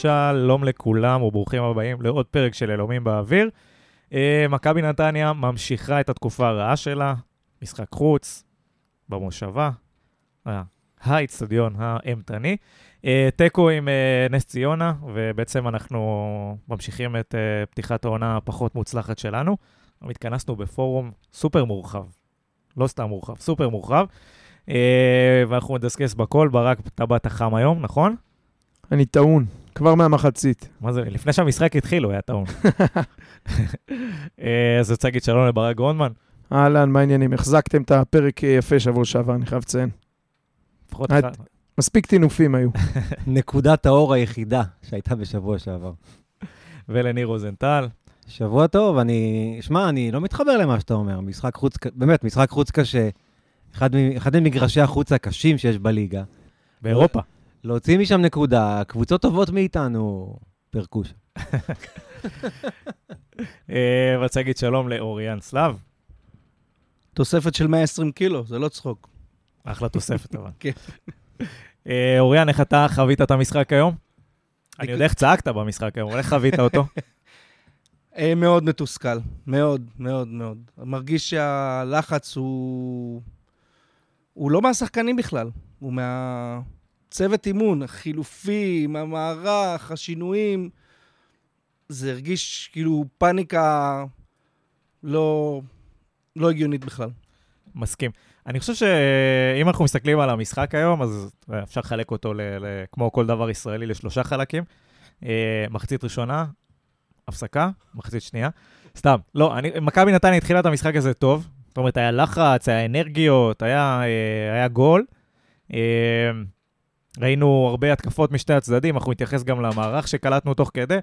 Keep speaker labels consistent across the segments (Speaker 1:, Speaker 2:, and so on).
Speaker 1: שלום לכולם וברוכים הבאים לעוד פרק של אלומים באוויר. אה, מכבי נתניה ממשיכה את התקופה הרעה שלה, משחק חוץ, במושבה, אה, האיצטדיון האימתני. אה, תיקו עם נס ציונה, ובעצם אנחנו ממשיכים את פתיחת העונה הפחות מוצלחת שלנו. התכנסנו בפורום סופר מורחב, לא סתם מורחב, סופר מורחב, ואנחנו נדסקס בכל. ברק, אתה באת חם היום, נכון?
Speaker 2: אני טעון, כבר מהמחצית.
Speaker 1: מה זה, לפני שהמשחק התחיל הוא היה טעון. אה, אז רוצה להגיד שלום לברק גרונדמן.
Speaker 2: אהלן, מה העניינים? החזקתם את הפרק יפה שבוע שעבר, אני חייב לציין.
Speaker 1: לפחות אחד-
Speaker 2: מספיק טינופים היו.
Speaker 3: נקודת האור היחידה שהייתה בשבוע שעבר.
Speaker 1: ולניר רוזנטל.
Speaker 3: שבוע טוב, אני... שמע, אני לא מתחבר למה שאתה אומר. משחק חוץ, באמת, משחק חוץ קשה. אחד, אחד ממגרשי החוץ הקשים שיש בליגה.
Speaker 1: באירופה.
Speaker 3: להוציא משם נקודה, קבוצות טובות מאיתנו, פרקוש.
Speaker 1: אה, רוצה להגיד שלום לאוריאן סלאב.
Speaker 4: תוספת של 120 קילו, זה לא צחוק.
Speaker 1: אחלה תוספת אבל.
Speaker 4: כן.
Speaker 1: אה, אוריאן, איך אתה חווית את המשחק היום? אני יודע איך צעקת במשחק היום, אבל איך חווית אותו?
Speaker 4: אה, מאוד מתוסכל, מאוד, מאוד, מאוד. מרגיש שהלחץ הוא... הוא לא מהשחקנים בכלל, הוא מהצוות אימון, החילופים, המערך, השינויים. זה הרגיש כאילו פאניקה לא, לא הגיונית בכלל.
Speaker 1: מסכים. אני חושב שאם אנחנו מסתכלים על המשחק היום, אז אפשר לחלק אותו, ל- ל- כמו כל דבר ישראלי, לשלושה חלקים. אה, מחצית ראשונה, הפסקה, מחצית שנייה. סתם, לא, מכבי נתניה התחילה את המשחק הזה טוב. זאת אומרת, היה לחץ, היה אנרגיות, היה, אה, היה גול. ראינו הרבה התקפות משתי הצדדים, אנחנו נתייחס גם למערך שקלטנו תוך כדי.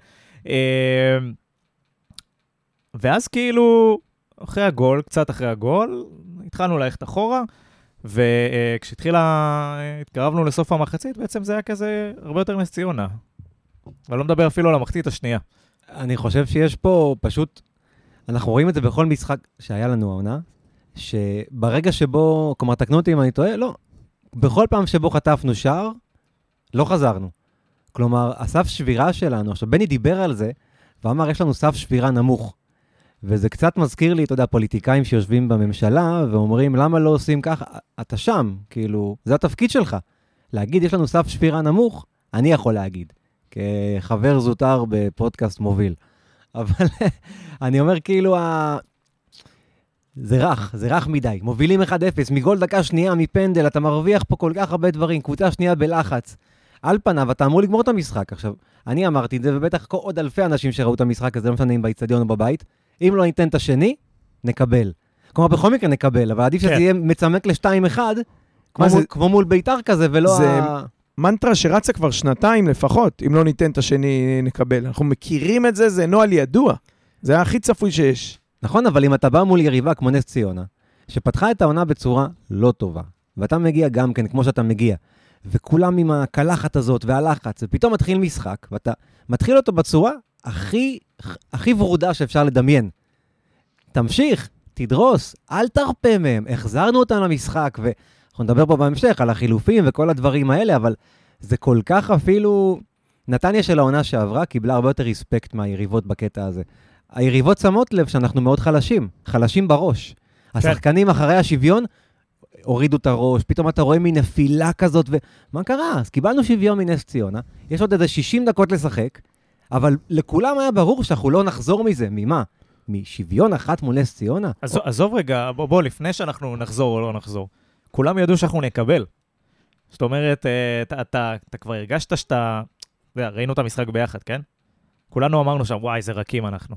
Speaker 1: אה, ואז כאילו, אחרי הגול, קצת אחרי הגול, התחלנו ללכת אחורה, וכשהתחילה, התקרבנו לסוף המחצית, בעצם זה היה כזה הרבה יותר נס ציונה. אני לא מדבר אפילו על המחצית השנייה.
Speaker 3: אני חושב שיש פה פשוט, אנחנו רואים את זה בכל משחק שהיה לנו העונה, שברגע שבו, כלומר, תקנו אותי אם אני טועה, לא. בכל פעם שבו חטפנו שער, לא חזרנו. כלומר, הסף שבירה שלנו, עכשיו, בני דיבר על זה, ואמר, יש לנו סף שבירה נמוך. וזה קצת מזכיר לי, אתה יודע, פוליטיקאים שיושבים בממשלה ואומרים, למה לא עושים ככה? אתה שם, כאילו, זה התפקיד שלך. להגיד, יש לנו סף שבירה נמוך, אני יכול להגיד. כחבר זוטר בפודקאסט מוביל. אבל אני אומר, כאילו, ה... זה רך, זה רך מדי. מובילים 1-0, מגול דקה שנייה, מפנדל, אתה מרוויח פה כל כך הרבה דברים, קבוצה שנייה בלחץ. על פניו, אתה אמור לגמור את המשחק. עכשיו, אני אמרתי את זה, ובטח עוד אלפי אנשים שראו את המשחק הזה, לא משנה אם באיצטדיון או בבית, אם לא ניתן את השני, נקבל. כלומר, בכל מקרה נקבל, אבל עדיף שזה
Speaker 1: כן.
Speaker 3: יהיה מצמק ל-2-1, כמו,
Speaker 2: זה-
Speaker 3: כמו מול ביתר כזה, ולא
Speaker 2: זה-
Speaker 3: ה...
Speaker 2: מנטרה שרצה כבר שנתיים לפחות, אם לא ניתן את השני נקבל. אנחנו מכירים את זה, זה נוהל ידוע. זה הכי צפוי שיש.
Speaker 3: נכון, אבל אם אתה בא מול יריבה כמו נס ציונה, שפתחה את העונה בצורה לא טובה, ואתה מגיע גם כן כמו שאתה מגיע, וכולם עם הקלחת הזאת והלחץ, ופתאום מתחיל משחק, ואתה מתחיל אותו בצורה הכי, הכי ורודה שאפשר לדמיין. תמשיך, תדרוס, אל תרפה מהם, החזרנו אותם למשחק, ואנחנו נדבר פה בהמשך על החילופים וכל הדברים האלה, אבל זה כל כך אפילו... נתניה של העונה שעברה קיבלה הרבה יותר ריספקט מהיריבות בקטע הזה. היריבות שמות לב שאנחנו מאוד חלשים, חלשים בראש. השחקנים אחרי השוויון הורידו את הראש, פתאום אתה רואה מין נפילה כזאת, ומה קרה? אז קיבלנו שוויון מנס ציונה, יש עוד איזה 60 דקות לשחק, אבל לכולם היה ברור שאנחנו לא נחזור מזה. ממה? משוויון אחת מול נס ציונה?
Speaker 1: עזוב, עזוב רגע, בוא, בוא, לפני שאנחנו נחזור או לא נחזור, כולם ידעו שאנחנו נקבל. זאת אומרת, אה, אתה, אתה, אתה כבר הרגשת שאתה... ראינו את המשחק ביחד, כן? כולנו אמרנו שם, וואי, איזה רכים אנחנו.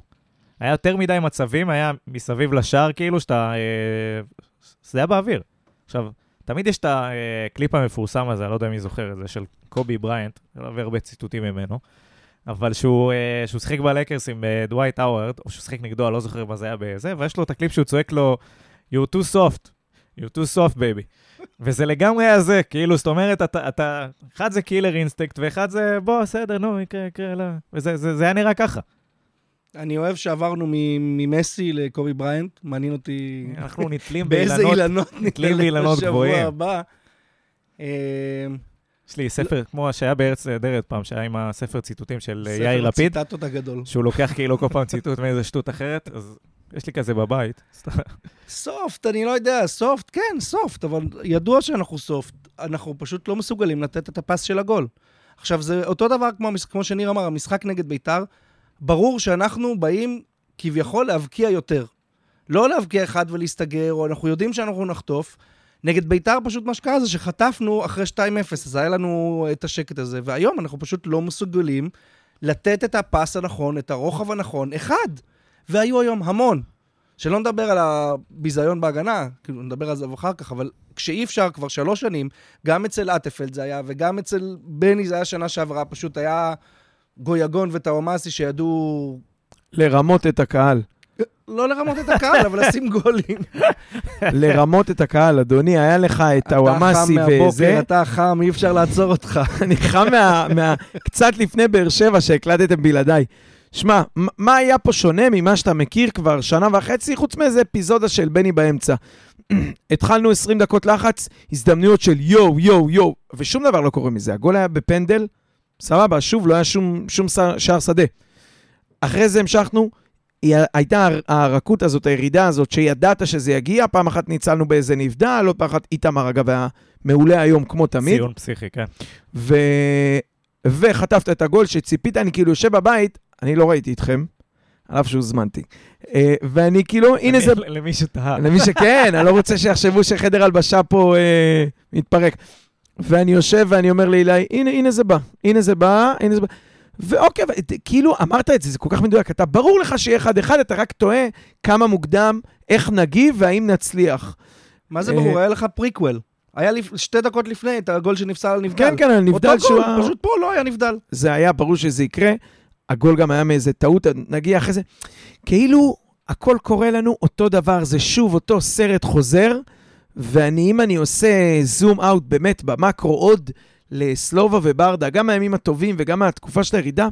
Speaker 1: היה יותר מדי מצבים, היה מסביב לשער, כאילו, שאתה... אה, זה היה באוויר. עכשיו, תמיד יש את הקליפ המפורסם הזה, אני לא יודע מי זוכר את זה, של קובי בריינט, אני לא אוהב הרבה ציטוטים ממנו, אבל שהוא, אה, שהוא שיחק בלקרס עם דווייט האוורד, או שהוא שיחק נגדו, אני לא זוכר מה זה היה בזה, ויש לו את הקליפ שהוא צועק לו, You're too soft, you're too soft, baby. וזה לגמרי היה זה, כאילו, זאת אומרת, אתה, אתה, אחד זה killer instinct, ואחד זה, בוא, בסדר, נו, יקרה, יקרה, לא. וזה זה, זה היה נראה ככה.
Speaker 4: אני אוהב שעברנו ממסי לקובי בריינט, מעניין אותי
Speaker 1: אנחנו נתלים
Speaker 4: באיזה
Speaker 1: באילנות.
Speaker 4: אילנות
Speaker 1: נתלים באילנות גבוהים.
Speaker 4: הבא. אה,
Speaker 1: יש לי ספר, כמו שהיה בארץ נהדרת פעם, שהיה עם הספר ציטוטים של אה, יאיר
Speaker 4: ספר
Speaker 1: לפיד,
Speaker 4: הציטטות הגדול.
Speaker 1: שהוא לוקח כאילו כל פעם ציטוט מאיזה שטות אחרת, אז יש לי כזה בבית.
Speaker 4: סופט, אני לא יודע, סופט, כן, סופט, אבל ידוע שאנחנו סופט. אנחנו פשוט לא מסוגלים לתת את הפס של הגול. עכשיו, זה אותו דבר כמו, כמו שניר אמר, המשחק נגד ביתר, ברור שאנחנו באים כביכול להבקיע יותר. לא להבקיע אחד ולהסתגר, או אנחנו יודעים שאנחנו נחטוף. נגד ביתר פשוט מה שקרה זה שחטפנו אחרי 2-0, אז היה לנו את השקט הזה, והיום אנחנו פשוט לא מסוגלים לתת את הפס הנכון, את הרוחב הנכון, אחד. והיו היום המון. שלא נדבר על הביזיון בהגנה, כאילו נדבר על זה אחר כך, אבל כשאי אפשר כבר שלוש שנים, גם אצל אטפלד זה היה, וגם אצל בני זה היה שנה שעברה, פשוט היה גויגון וטאומאסי שידעו
Speaker 2: לרמות את הקהל.
Speaker 4: לא לרמות את הקהל, אבל לשים גולים.
Speaker 2: לרמות את הקהל, אדוני, היה לך את
Speaker 4: אתה
Speaker 2: הוואמאסי
Speaker 4: חם מהבוקר,
Speaker 2: וזה.
Speaker 4: אתה חם, אי אפשר לעצור אותך.
Speaker 2: אני חם מה, מה... קצת לפני באר שבע שהקלטתם בלעדיי. שמע, מה היה פה שונה ממה שאתה מכיר כבר שנה וחצי, חוץ מאיזה אפיזודה של בני באמצע? התחלנו 20 דקות לחץ, הזדמנויות של יואו, יואו, יואו, ושום דבר לא קורה מזה. הגול היה בפנדל, סבבה, שוב, לא היה שום, שום שער שדה. אחרי זה המשכנו, הייתה הר- הרכות הזאת, הירידה הזאת, שידעת שזה יגיע, פעם אחת ניצלנו באיזה נבדל, עוד פעם אחת איתמר, אגב, היה מעולה היום כמו תמיד.
Speaker 1: ציון פסיכי, כן.
Speaker 2: ו... וחטפת את הגול שציפית, אני כאילו יושב בבית, אני לא ראיתי אתכם, על אף שהוזמנתי. אה, ואני כאילו, הנה זה...
Speaker 1: למי שתהה.
Speaker 2: למי שכן, אני לא רוצה שיחשבו שחדר הלבשה פה אה, מתפרק. ואני יושב ואני אומר לאילי, הנה, הנה זה בא, הנה זה בא, הנה זה בא. ואוקיי, את- כאילו אמרת את זה, זה כל כך מדויק. אתה, ברור לך שיהיה אחד-אחד, אתה רק תוהה כמה מוקדם, איך נגיב והאם נצליח.
Speaker 4: מה זה
Speaker 2: אה,
Speaker 4: ברור? היה לך פריקוול. היה לפ- שתי דקות לפני את הגול שנפסל על נבדל.
Speaker 2: כן, כן, על נבדל
Speaker 4: אותו
Speaker 2: שהוא...
Speaker 4: גול,
Speaker 2: ה-
Speaker 4: פשוט פה לא היה נבדל.
Speaker 2: זה היה ברור שזה יקרה. הגול גם היה מאיזה טעות, נגיע אחרי זה. כאילו, הכל קורה לנו אותו דבר, זה שוב אותו סרט חוזר, ואני, אם אני עושה זום אאוט באמת במקרו עוד לסלובה וברדה, גם מהימים הטובים וגם מהתקופה של הירידה,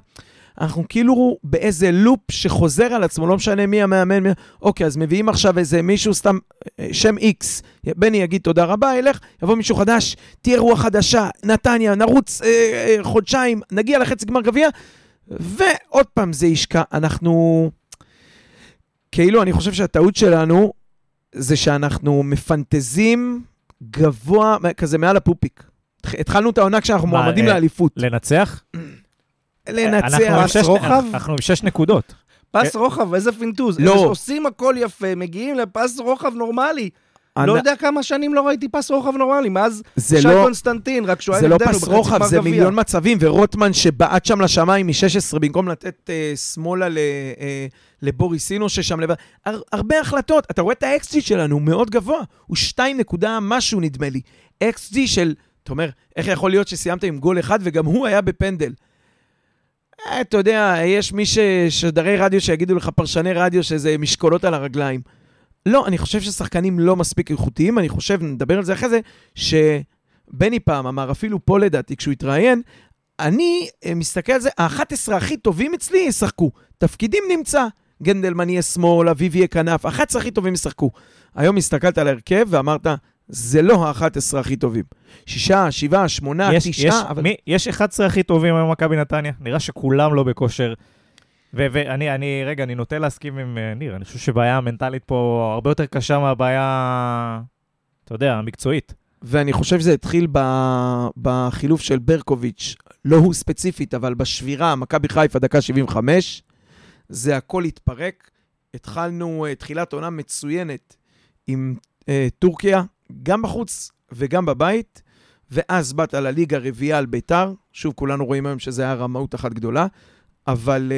Speaker 2: אנחנו כאילו באיזה לופ שחוזר על עצמו, לא משנה מי המאמן, מי... אוקיי, אז מביאים עכשיו איזה מישהו, סתם אה, שם איקס, בני יגיד תודה רבה, ילך, יבוא מישהו חדש, תהיה רוח חדשה, נתניה, נרוץ אה, אה, חודשיים, נגיע לחצי גמר גביע, ועוד פעם זה ישקע. אנחנו... כאילו, אני חושב שהטעות שלנו זה שאנחנו מפנטזים גבוה, כזה מעל הפופיק. התחלנו את העונה כשאנחנו מועמדים
Speaker 1: אה,
Speaker 2: לאליפות.
Speaker 1: לנצח?
Speaker 2: לנצח.
Speaker 1: שש-
Speaker 4: רוחב?
Speaker 1: אנחנו עם שש נקודות.
Speaker 4: פס רוחב, איזה פנטוז.
Speaker 2: לא.
Speaker 4: עושים הכל יפה, מגיעים לפס רוחב נורמלי.
Speaker 2: אני-
Speaker 4: לא יודע כמה שנים לא ראיתי פס רוחב נורמלי, מאז שי
Speaker 2: לא...
Speaker 4: קונסטנטין, רק שהוא היה
Speaker 2: זה לא
Speaker 4: נגדנו
Speaker 2: פס
Speaker 4: בחצי
Speaker 2: רוחב,
Speaker 4: גמר
Speaker 2: זה
Speaker 4: גביע.
Speaker 2: מיליון מצבים, ורוטמן שבעט שם לשמיים מ-16 במקום לתת אה, שמאלה ל, אה, לבוריסינו ששם לבד. הר, הרבה החלטות, אתה רואה את ה-XG שלנו, הוא מאוד גבוה, הוא 2 נקודה משהו נדמה לי. XG של, אתה אומר, איך יכול להיות שסיימת עם גול אחד וגם הוא היה בפנדל? אה, אתה יודע, יש מי ש... שדרי רדיו שיגידו לך, פרשני רדיו, שזה משקולות על הרגליים. לא, אני חושב ששחקנים לא מספיק איכותיים, אני חושב, נדבר על זה אחרי זה, שבני פעם אמר, אפילו פה לדעתי, כשהוא התראיין, אני אה, מסתכל על זה, ה-11 הכי טובים אצלי ישחקו. תפקידים נמצא. גנדלמן יהיה שמאל, אביב יהיה כנף, ה-11 הכי טובים ישחקו. היום הסתכלת על ההרכב ואמרת, זה לא ה-11 הכי טובים. שישה, שבעה, שמונה,
Speaker 1: יש- יש-
Speaker 2: תשעה, אבל...
Speaker 1: מי- יש 11 הכי טובים היום במכבי נתניה, נראה שכולם לא בכושר. ואני, אני, רגע, אני נוטה להסכים עם אה, ניר, אני חושב שבעיה המנטלית פה הרבה יותר קשה מהבעיה, אתה יודע, המקצועית.
Speaker 2: ואני חושב שזה התחיל ב... בחילוף של ברקוביץ', לא הוא ספציפית, אבל בשבירה, מכבי חיפה, דקה 75, זה הכל התפרק. התחלנו uh, תחילת עונה מצוינת עם uh, טורקיה, גם בחוץ וגם בבית, ואז באת לליגה רביעייה על ביתר, שוב, כולנו רואים היום שזה היה רמאות אחת גדולה, אבל...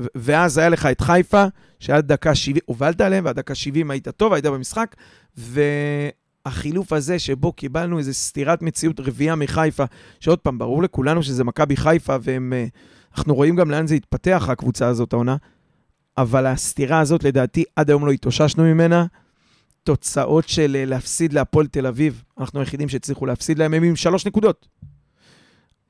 Speaker 2: ו- ואז היה לך את חיפה, שעד דקה 70, הובלת עליהם, ועד דקה 70 היית טוב, היית במשחק, ו... החילוף הזה שבו קיבלנו איזו סתירת מציאות רביעייה מחיפה, שעוד פעם, ברור לכולנו שזה מכבי חיפה, ואנחנו רואים גם לאן זה התפתח, הקבוצה הזאת, העונה, אבל הסתירה הזאת, לדעתי, עד היום לא התאוששנו ממנה. תוצאות של אה, להפסיד להפועל תל אביב, אנחנו היחידים שהצליחו להפסיד להם, הם עם שלוש נקודות.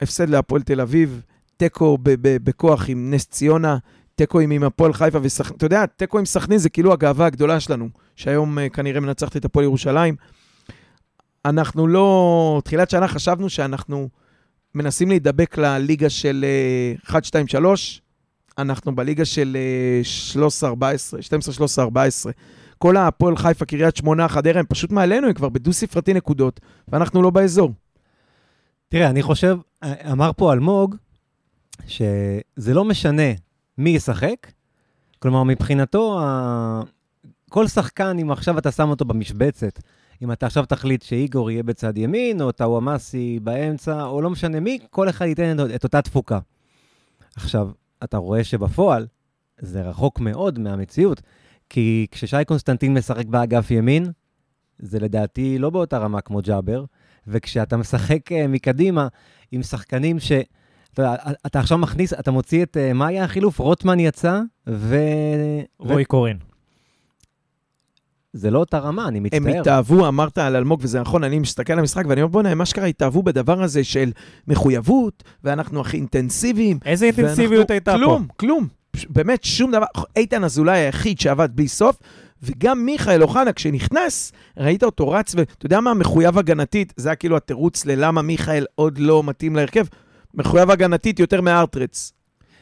Speaker 2: הפסד להפועל תל אביב, תיקו בכוח עם נס ציונה, תיקו עם, עם הפועל חיפה וסכנין, אתה יודע, תיקו עם סכנין זה כאילו הגאווה הגדולה שלנו, שהיום uh, כנראה מנצחת את הפועל ירושלים. אנחנו לא... תחילת שנה חשבנו שאנחנו מנסים להידבק לליגה של אה, 1, 2, 3, אנחנו בליגה של אה, 13, 14, 12, 13, 14. כל הפועל חיפה, קריית שמונה, חדרה, הם פשוט מעלינו, הם כבר בדו-ספרתי נקודות, ואנחנו לא באזור.
Speaker 3: תראה, אני חושב, אמר פה אלמוג, שזה לא משנה מי ישחק, כלומר, מבחינתו. כל שחקן, אם עכשיו אתה שם אותו במשבצת, אם אתה עכשיו תחליט שאיגור יהיה בצד ימין, או טאוואמאסי באמצע, או לא משנה מי, כל אחד ייתן את אותה תפוקה. עכשיו, אתה רואה שבפועל זה רחוק מאוד מהמציאות, כי כששי קונסטנטין משחק באגף ימין, זה לדעתי לא באותה רמה כמו ג'אבר, וכשאתה משחק אה, מקדימה עם שחקנים ש... אתה, יודע, אתה עכשיו מכניס, אתה מוציא את, אה, מה היה החילוף? רוטמן יצא, ו...
Speaker 1: רועי קורין.
Speaker 3: זה לא אותה רמה, אני מצטער.
Speaker 2: הם התאהבו, אמרת על אלמוג, וזה נכון, אני מסתכל על המשחק ואני אומר, בוא'נה, הם אשכרה התאהבו בדבר הזה של מחויבות, ואנחנו הכי אינטנסיביים.
Speaker 1: איזה אינטנסיביות
Speaker 2: ואנחנו-
Speaker 1: הייתה פה?
Speaker 2: כלום, כלום. באמת, שום דבר. איתן אזולאי היחיד שעבד בלי סוף, וגם מיכאל אוחנה, כשנכנס, ראית אותו רץ, ואתה יודע מה, מחויב הגנתית, זה היה כאילו התירוץ ללמה מיכאל עוד לא מתאים להרכב. מחויב הגנתית יותר מארטרץ.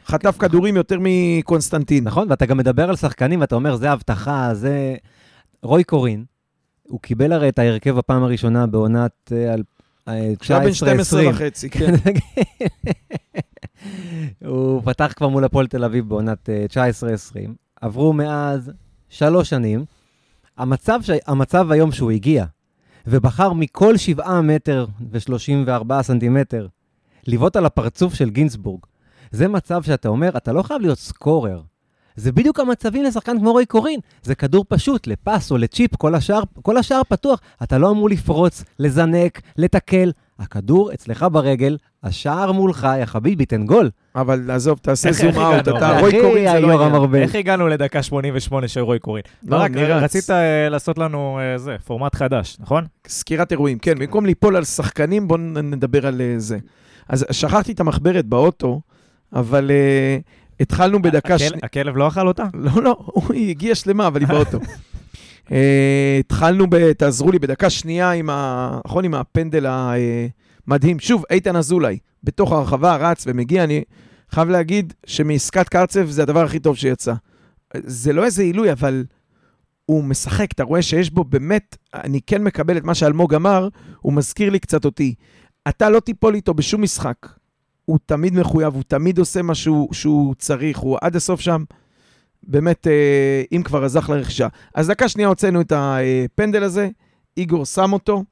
Speaker 2: חטף כדורים יותר מקונסטנטין.
Speaker 3: נכון, ואתה גם מדבר על שחקנים, ואתה אומר, זה הבטחה, זה... רוי קורין, הוא קיבל הרי את ההרכב בפעם הראשונה בעונת אה, על- אה,
Speaker 2: עכשיו בן 12
Speaker 3: 19-20.
Speaker 2: וחצי, כן.
Speaker 3: הוא פתח כבר מול הפועל תל אביב בעונת אה, 19-20. עברו מאז שלוש שנים. המצב, ש... המצב היום שהוא הגיע, ובחר מכל 7 מטר ו-34 סנטימטר לבעוט על הפרצוף של גינזבורג, זה מצב שאתה אומר, אתה לא חייב להיות סקורר. זה בדיוק המצבים לשחקן כמו רועי קורין. זה כדור פשוט, לפס או לצ'יפ, כל השאר, כל השאר פתוח. אתה לא אמור לפרוץ, לזנק, לתקל. הכדור אצלך ברגל, השער מולך, יא חביבי, תן גול.
Speaker 2: אבל עזוב, תעשה זום אאוט? אתה רוי קורין זה לא.
Speaker 3: ארבל.
Speaker 1: איך הגענו לדקה 88 של רועי קורין?
Speaker 2: לא,
Speaker 1: ברק,
Speaker 2: אני רץ.
Speaker 1: רצית אה, לעשות לנו אה, זה, פורמט חדש, נכון?
Speaker 2: סקירת אירועים, כן, במקום ליפול על שחקנים, בואו נדבר על אה, זה. אז שכחתי את המחברת באוטו, אבל אה, התחלנו בדקה
Speaker 1: הכל-
Speaker 2: שנייה.
Speaker 1: הכלב לא אכל אותה?
Speaker 2: לא, לא, היא הגיעה שלמה, אבל היא באוטו. אה, התחלנו, ב- תעזרו לי, בדקה שנייה עם ה... נכון, עם הפנדל המדהים. שוב, איתן אזולאי, בתוך הרחבה, רץ ומגיע, אני חייב להגיד שמעסקת קרצב זה הדבר הכי טוב שיצא. זה לא איזה עילוי, אבל הוא משחק, אתה רואה שיש בו באמת, אני כן מקבל את מה שאלמוג אמר, הוא מזכיר לי קצת אותי. אתה לא תיפול איתו בשום משחק. הוא תמיד מחויב, הוא תמיד עושה מה שהוא, שהוא צריך, הוא עד הסוף שם. באמת, אה, אם כבר עזח לרכישה. אז דקה שנייה הוצאנו את הפנדל הזה, איגור שם אותו.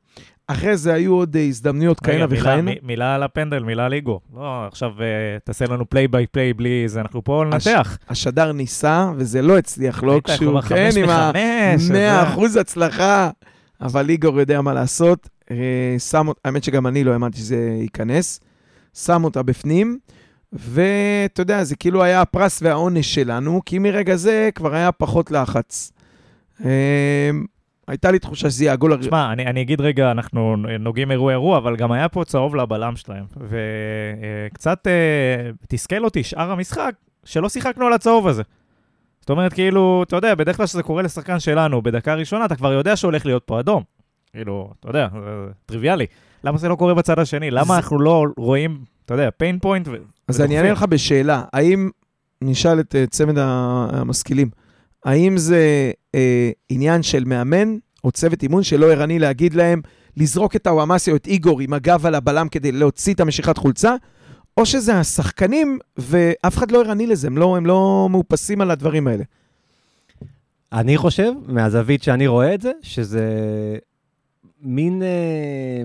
Speaker 2: אחרי זה היו עוד אה, הזדמנויות כהנה וכהנה.
Speaker 1: מי- מילה על הפנדל, מילה על איגור. לא, עכשיו אה, תעשה לנו פליי ביי פליי בלי זה, אנחנו פה לנתח.
Speaker 2: השדר ניסה, וזה לא הצליח לו,
Speaker 1: היית
Speaker 2: כשהוא, כן, עם ה...
Speaker 1: מחמש, וזה-
Speaker 2: 100 אחוז הצלחה, אבל איגור יודע מה לעשות. אה, שם, האמת שגם אני לא האמנתי שזה ייכנס. שם אותה בפנים, ואתה יודע, זה כאילו היה הפרס והעונש שלנו, כי מרגע זה כבר היה פחות לחץ. אה, הייתה לי תחושה שזה יהיה הגול הראשון.
Speaker 1: תשמע, אני, אני אגיד רגע, אנחנו נוגעים אירוע אירוע, אבל גם היה פה צהוב לבלם שלהם. וקצת אה, תסכל אותי שאר המשחק, שלא שיחקנו על הצהוב הזה. זאת אומרת, כאילו, אתה יודע, בדרך כלל כשזה קורה לשחקן שלנו, בדקה ראשונה, אתה כבר יודע שהולך להיות פה אדום. כאילו, אתה יודע, זה טריוויאלי. למה זה לא קורה בצד השני? למה
Speaker 2: זה-
Speaker 1: אנחנו לא רואים, אתה יודע, pain point? ו...
Speaker 2: אז אני אענה לך בשאלה, האם, נשאל את אה, צמד המשכילים, האם זה אה, עניין של מאמן או צוות אימון שלא ערני להגיד להם לזרוק את הוואמאסי או את איגור עם הגב על הבלם כדי להוציא את המשיכת חולצה, או שזה השחקנים ואף אחד לא ערני לזה, הם לא, הם לא מאופסים על הדברים האלה.
Speaker 3: אני חושב, מהזווית שאני רואה את זה, שזה מין אה,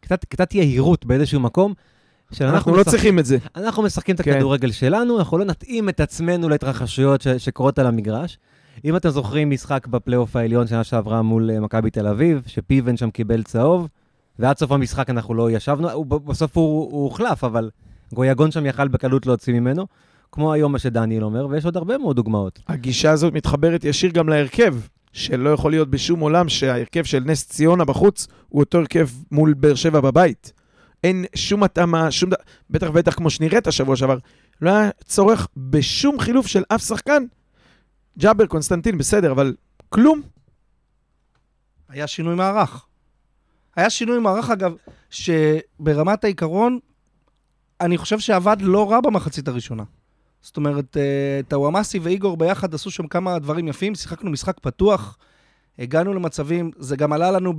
Speaker 3: קצת, קצת יהירות באיזשהו מקום.
Speaker 2: אנחנו לא
Speaker 3: משחק-
Speaker 2: צריכים את זה.
Speaker 3: אנחנו משחקים את
Speaker 2: כן.
Speaker 3: הכדורגל שלנו, אנחנו לא נתאים את עצמנו להתרחשויות ש- שקורות על המגרש. אם אתם זוכרים משחק בפלייאוף העליון שנה שעברה מול אה, מכבי תל אביב, שפיבן שם קיבל צהוב, ועד סוף המשחק אנחנו לא ישבנו, הוא, בסוף הוא, הוא הוחלף, אבל גויגון שם יכל בקלות להוציא ממנו, כמו היום מה שדניאל אומר, ויש עוד הרבה מאוד דוגמאות.
Speaker 2: הגישה הזאת מתחברת ישיר גם להרכב, שלא יכול להיות בשום עולם שההרכב של נס ציונה בחוץ הוא אותו הרכב מול באר שבע בבית. אין שום התאמה, שום דבר, בטח ובטח כמו שנראית השבוע שעבר, לא היה צורך בשום חילוף של אף שחקן. ג'אבר, קונסטנטין, בסדר, אבל כלום.
Speaker 4: היה שינוי מערך. היה שינוי מערך, אגב, שברמת העיקרון, אני חושב שעבד לא רע במחצית הראשונה. זאת אומרת, אה, טאוואמאסי ואיגור ביחד עשו שם כמה דברים יפים, שיחקנו משחק פתוח, הגענו למצבים, זה גם עלה לנו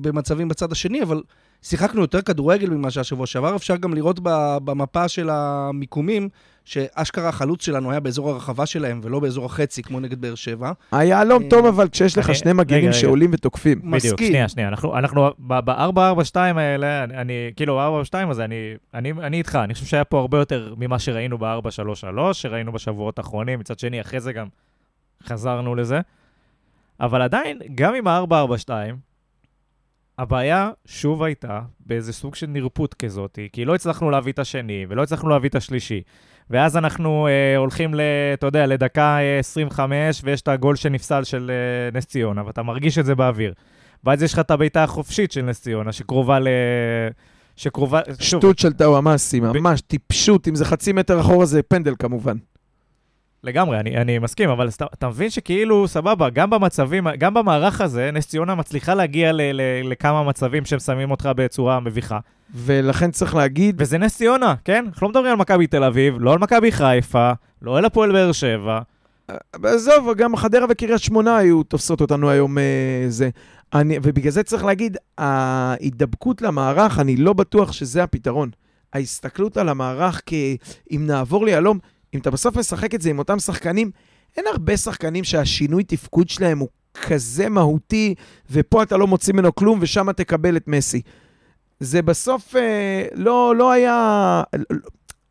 Speaker 4: במצבים בצד השני, אבל שיחקנו יותר כדורגל ממה שהיה שבוע שעבר. אפשר גם לראות במפה של המיקומים, שאשכרה החלוץ שלנו היה באזור הרחבה שלהם, ולא באזור החצי, כמו נגד באר שבע.
Speaker 2: היהלום
Speaker 4: אה,
Speaker 2: טוב, אבל כשיש לך שני מגנים. שעולים ותוקפים.
Speaker 1: בדיוק. שנייה, שנייה. אנחנו, אנחנו ב-442 האלה, אני, כאילו, ב-442 הזה, אני, אני, אני איתך, אני חושב שהיה פה הרבה יותר ממה שראינו ב-433, שראינו בשבועות האחרונים, מצד שני, אחרי זה גם חזרנו לזה. אבל עדיין, גם עם ה-442, הבעיה שוב הייתה באיזה סוג של נרפות כזאת, כי לא הצלחנו להביא את השני, ולא הצלחנו להביא את השלישי. ואז אנחנו אה, הולכים, ל, אתה יודע, לדקה אה, 25, ויש את הגול שנפסל של אה, נס ציונה, ואתה מרגיש את זה באוויר. ואז יש לך את הבעיטה החופשית של נס ציונה, שקרובה ל... שקרובה... שוב,
Speaker 2: שטות של טאוואמאסי, ממש טיפשות. אם זה חצי מטר אחורה זה פנדל כמובן.
Speaker 1: לגמרי, אני, אני מסכים, אבל אתה, אתה מבין שכאילו, סבבה, גם במצבים, גם במערך הזה, נס ציונה מצליחה להגיע ל, ל, לכמה מצבים שהם שמים אותך בצורה מביכה.
Speaker 2: ולכן צריך להגיד,
Speaker 1: וזה נס ציונה, כן? אנחנו לא מדברים על מכבי תל אביב, לא על מכבי חיפה, לא על הפועל באר שבע.
Speaker 2: עזוב, גם חדרה וקריית שמונה היו תופסות אותנו היום אה, זה. אני, ובגלל זה צריך להגיד, ההידבקות למערך, אני לא בטוח שזה הפתרון. ההסתכלות על המערך כאם נעבור ליהלום, אם אתה בסוף משחק את זה עם אותם שחקנים, אין הרבה שחקנים שהשינוי תפקוד שלהם הוא כזה מהותי, ופה אתה לא מוציא ממנו כלום, ושם תקבל את מסי. זה בסוף אה, לא, לא היה...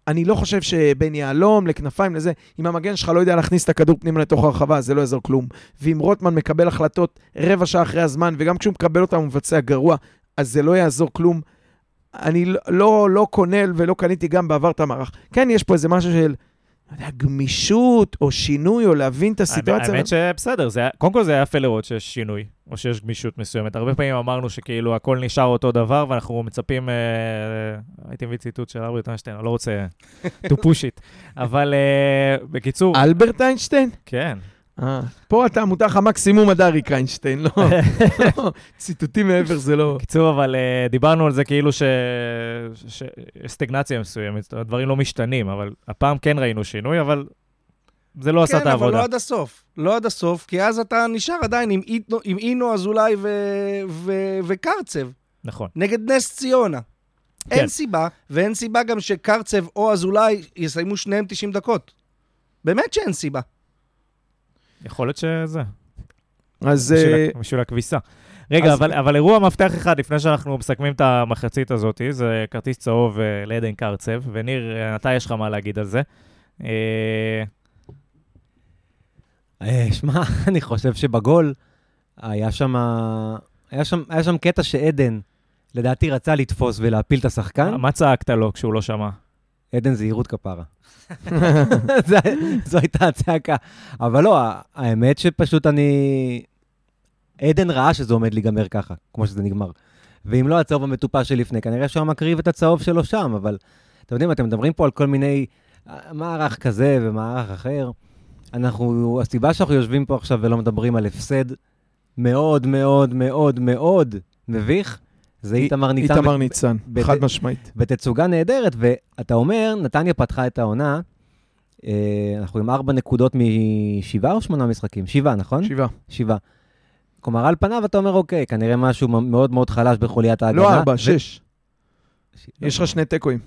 Speaker 2: אני לא חושב שבין יהלום לכנפיים לזה, אם המגן שלך לא יודע להכניס את הכדור פנימה לתוך הרחבה, זה לא יעזור כלום. ואם רוטמן מקבל החלטות רבע שעה אחרי הזמן, וגם כשהוא מקבל אותם הוא מבצע גרוע, אז זה לא יעזור כלום. אני לא, לא, לא קונה ולא קניתי גם בעבר את המערך. כן, יש פה איזה משהו של, יודע, גמישות, או שינוי, או להבין את הסיטואציה.
Speaker 1: האמת שבסדר, זה קודם כל זה היה יפה לראות שיש שינוי, או שיש גמישות מסוימת. הרבה פעמים אמרנו שכאילו הכל נשאר אותו דבר, ואנחנו מצפים, אה, הייתי מביא ציטוט של אלברט איינשטיין, אני לא רוצה to push it. אבל אה, בקיצור,
Speaker 2: אלברט איינשטיין?
Speaker 1: כן.
Speaker 2: אה, פה אתה מותר לך מקסימום עד אריק איינשטיין, לא, לא, ציטוטים מעבר זה לא...
Speaker 1: בקיצור, אבל אה, דיברנו על זה כאילו ש... ש... יש סטגנציה מסוימת, זאת אומרת, דברים לא משתנים, אבל הפעם כן ראינו שינוי, אבל זה לא עשה את
Speaker 4: כן, אבל
Speaker 1: העבודה.
Speaker 4: לא עד הסוף. לא עד הסוף, כי אז אתה נשאר עדיין עם אינו, אזולאי. וקרצב,
Speaker 1: נכון.
Speaker 4: נגד נס ציונה.
Speaker 1: כן.
Speaker 4: אין סיבה, ואין סיבה גם שקרצב או אזולאי יסיימו שניהם 90 דקות. באמת שאין סיבה.
Speaker 1: יכול להיות שזה.
Speaker 2: אז
Speaker 1: בשביל
Speaker 2: אה,
Speaker 1: בשביל הכביסה. רגע,
Speaker 2: אז-
Speaker 1: אבל, אבל אירוע מפתח אחד, לפני שאנחנו מסכמים את המחצית הזאת, זה כרטיס צהוב אה, לעדן קרצב, וניר, אה, אתה יש לך מה להגיד על זה. אה,
Speaker 3: שמע, אני חושב שבגול היה שם, היה שם, היה שם קטע שעדן, לדעתי, רצה לתפוס ולהפיל את השחקן.
Speaker 1: מה צעקת לו כשהוא לא שמע?
Speaker 3: עדן זהירות כפרה. זו הייתה הצעקה. אבל לא, האמת שפשוט אני... עדן ראה שזה עומד להיגמר ככה, כמו שזה נגמר. ואם לא הצהוב המטופש שלפני, כנראה שהוא מקריב את הצהוב שלו שם, אבל אתם יודעים, אתם מדברים פה על כל מיני אה, מערך כזה ומערך אחר. אנחנו, הסיבה שאנחנו יושבים פה עכשיו ולא מדברים על הפסד מאוד מאוד מאוד מאוד מביך, זה איתמר ניצן.
Speaker 2: איתמר ניצן,
Speaker 3: בת-
Speaker 2: חד משמעית.
Speaker 3: בתצוגה נהדרת, ואתה אומר, נתניה פתחה את העונה, אה, אנחנו עם ארבע נקודות משבעה או שמונה משחקים? שבעה, נכון?
Speaker 2: שבעה.
Speaker 3: שבעה. כלומר, על פניו אתה אומר, אוקיי, כנראה משהו מאוד מאוד חלש בחוליית ההגנה.
Speaker 2: לא ארבע,
Speaker 3: ו-
Speaker 2: שש.
Speaker 3: ש-
Speaker 2: יש לך שני תיקואים.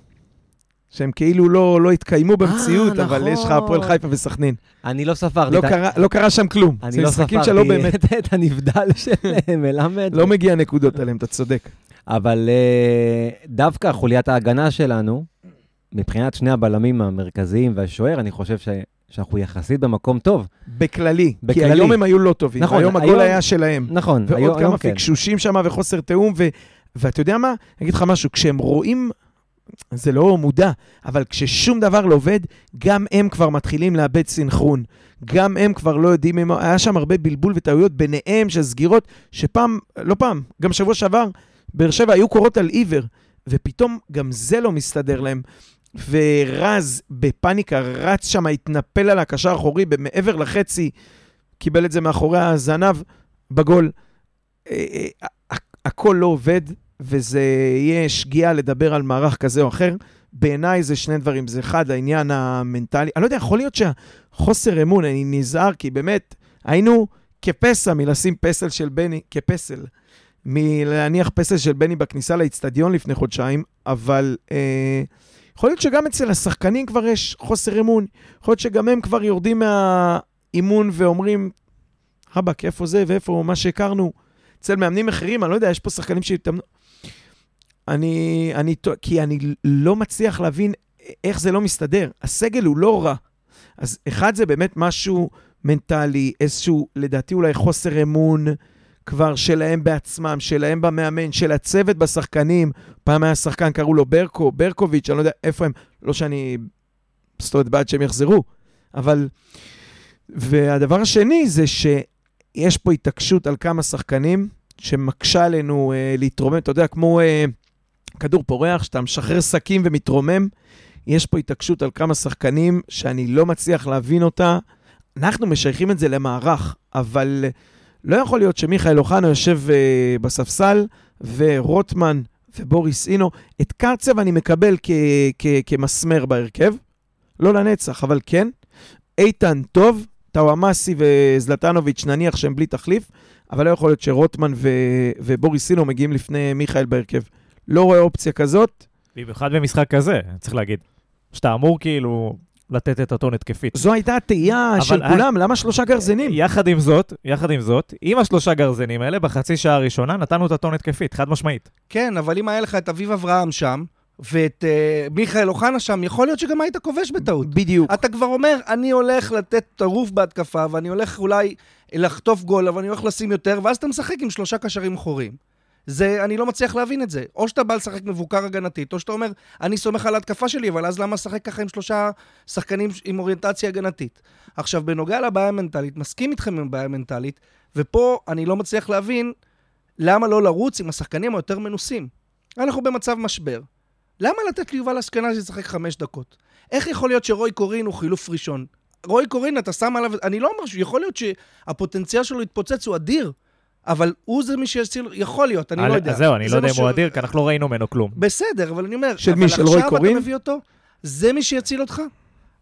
Speaker 2: שהם כאילו לא, לא התקיימו במציאות,
Speaker 3: אה,
Speaker 2: אבל יש לך
Speaker 3: נכון.
Speaker 2: הפועל חיפה וסכנין.
Speaker 3: אני לא ספרתי.
Speaker 2: לא
Speaker 3: את
Speaker 2: קרה- לא קרה שם כלום.
Speaker 3: אני לא ספרתי
Speaker 2: שלא באמת,
Speaker 3: את- הנבדל של מלמד.
Speaker 2: לא מגיע נקודות עליהם, אתה צודק.
Speaker 3: אבל אה, דווקא חוליית ההגנה שלנו, מבחינת שני הבלמים המרכזיים והשוער, אני חושב ש... שאנחנו יחסית במקום טוב.
Speaker 2: בכללי. כי
Speaker 3: בכללי.
Speaker 2: היום הם היו לא טובים.
Speaker 3: נכון,
Speaker 2: היום הגול
Speaker 3: היום-
Speaker 2: היה שלהם.
Speaker 3: נכון,
Speaker 2: ועוד
Speaker 3: היום-
Speaker 2: כמה
Speaker 3: היום כן.
Speaker 2: פקשושים שם וחוסר תיאום, ו... ואתה יודע מה? אני אגיד לך משהו, כשהם רואים, זה לא מודע, אבל כששום דבר לא עובד, גם הם כבר מתחילים לאבד סינכרון. גם הם כבר לא יודעים, הם... היה שם הרבה בלבול וטעויות ביניהם של סגירות, שפעם, לא פעם, גם שבוע שעבר, באר שבע היו קורות על עיוור, ופתאום גם זה לא מסתדר להם. ורז בפאניקה רץ שם, התנפל על הקשר האחורי מעבר לחצי, קיבל את זה מאחורי הזנב בגול. אה, אה, הכל לא עובד, וזה יהיה שגיאה לדבר על מערך כזה או אחר. בעיניי זה שני דברים. זה אחד, העניין המנטלי. אני לא יודע, יכול להיות שהחוסר אמון, אני נזהר, כי באמת, היינו כפסע מלשים פסל של בני, כפסל, מלהניח פסל של בני בכניסה לאיצטדיון לפני חודשיים, אבל אה, יכול להיות שגם אצל השחקנים כבר יש חוסר אמון. יכול להיות שגם הם כבר יורדים מהאימון ואומרים, רבאק, איפה זה ואיפה מה שהכרנו? אצל מאמנים אחרים, אני לא יודע, יש פה שחקנים שהתאמנו. אני, אני, כי אני לא מצליח להבין איך זה לא מסתדר. הסגל הוא לא רע. אז אחד זה באמת משהו מנטלי, איזשהו, לדעתי אולי חוסר אמון כבר שלהם בעצמם, שלהם במאמן, של הצוות בשחקנים. פעם היה שחקן, קראו לו ברקו, ברקוביץ', אני לא יודע איפה הם, לא שאני סטוט בעד שהם יחזרו, אבל... והדבר השני זה שיש פה התעקשות על כמה שחקנים שמקשה עלינו אה, להתרומם, אתה יודע, כמו אה, כדור פורח, שאתה משחרר שקים ומתרומם, יש פה התעקשות על כמה שחקנים שאני לא מצליח להבין אותה. אנחנו משייכים את זה למערך, אבל לא יכול להיות שמיכאל אוחנה יושב uh, בספסל, ורוטמן ובוריס אינו, את קרצב אני מקבל כ- כ- כמסמר בהרכב, לא לנצח, אבל כן. איתן טוב, טאוואמאסי וזלטנוביץ', נניח שהם בלי תחליף, אבל לא יכול להיות שרוטמן ו- ובוריס אינו מגיעים לפני מיכאל בהרכב. לא רואה אופציה כזאת.
Speaker 1: במיוחד במשחק כזה, צריך להגיד. שאתה אמור כאילו לתת את הטון התקפית.
Speaker 2: זו הייתה התהייה של
Speaker 1: אה,
Speaker 2: כולם, למה שלושה גרזינים?
Speaker 1: יחד עם זאת, יחד עם זאת, עם השלושה גרזנים האלה, בחצי שעה הראשונה נתנו את הטון התקפית, חד משמעית.
Speaker 4: כן, אבל אם היה לך את אביב אברהם שם, ואת uh, מיכאל אוחנה שם, יכול להיות שגם היית כובש בטעות.
Speaker 2: בדיוק.
Speaker 4: אתה כבר אומר, אני הולך לתת טירוף בהתקפה, ואני הולך אולי לחטוף גול, אבל אני הולך לשים יותר, ואז אתה משחק עם שלושה קשרים אחוריים. זה, אני לא מצליח להבין את זה. או שאתה בא לשחק מבוקר הגנתית, או שאתה אומר, אני סומך על ההתקפה שלי, אבל אז למה לשחק ככה עם שלושה שחקנים עם אוריינטציה הגנתית? עכשיו, בנוגע לבעיה המנטלית, מסכים איתכם עם בעיה מנטלית, ופה אני לא מצליח להבין למה לא לרוץ עם השחקנים היותר מנוסים. אנחנו במצב משבר. למה לתת ליובל אשכנזי לשחק חמש דקות? איך יכול להיות שרוי קורין הוא חילוף ראשון? רוי קורין, אתה שם עליו... אני לא אומר שיכול להיות שהפוטנציאל שלו להתפוצץ הוא אדיר, אבל הוא זה מי שיציל, יכול להיות, אני לא יודע.
Speaker 1: אז זהו, אני לא יודע אם
Speaker 4: מה
Speaker 1: הוא אדיר, כי אנחנו לא ראינו ממנו כלום.
Speaker 4: בסדר, אבל אני אומר,
Speaker 2: של מי, של
Speaker 4: אבל
Speaker 2: רוי
Speaker 4: עכשיו
Speaker 2: קורין?
Speaker 4: אתה מביא אותו, זה מי שיציל אותך?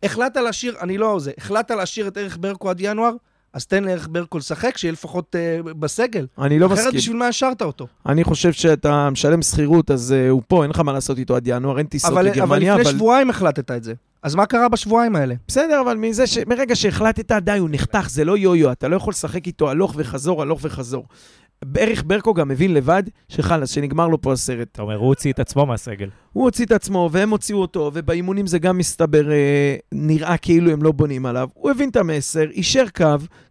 Speaker 4: החלטת להשאיר, אני לא זה, החלטת להשאיר את ערך ברקו עד ינואר? אז תן לערך ברקו לשחק, שיהיה לפחות uh, בסגל.
Speaker 2: אני לא
Speaker 4: אחרת
Speaker 2: מסכים.
Speaker 4: בשביל מה השארת אותו?
Speaker 2: אני חושב שאתה משלם שכירות, אז uh, הוא פה, אין לך מה לעשות איתו עד ינואר, אין טיסות
Speaker 4: אבל, אבל
Speaker 2: לגרמניה,
Speaker 4: לפני
Speaker 2: אבל...
Speaker 4: שבועיים החלטת את זה. אז מה קרה בשבועיים האלה?
Speaker 2: בסדר, אבל מזה ש... מרגע שהחלטת, די, הוא נחתך, זה לא יו-יו, אתה לא יכול לשחק איתו הלוך וחזור, הלוך וחזור. ערך ברקו גם מבין לבד שחלאס, שנגמר לו פה הסרט.
Speaker 1: אתה אומר, הוא הוציא את עצמו מהסגל.
Speaker 2: הוא הוציא את עצמו, והם הוציאו אותו, ובאימונים זה גם מסתבר, אה, נראה כאילו הם לא בונים עליו. הוא הבין את המסר, אישר קו,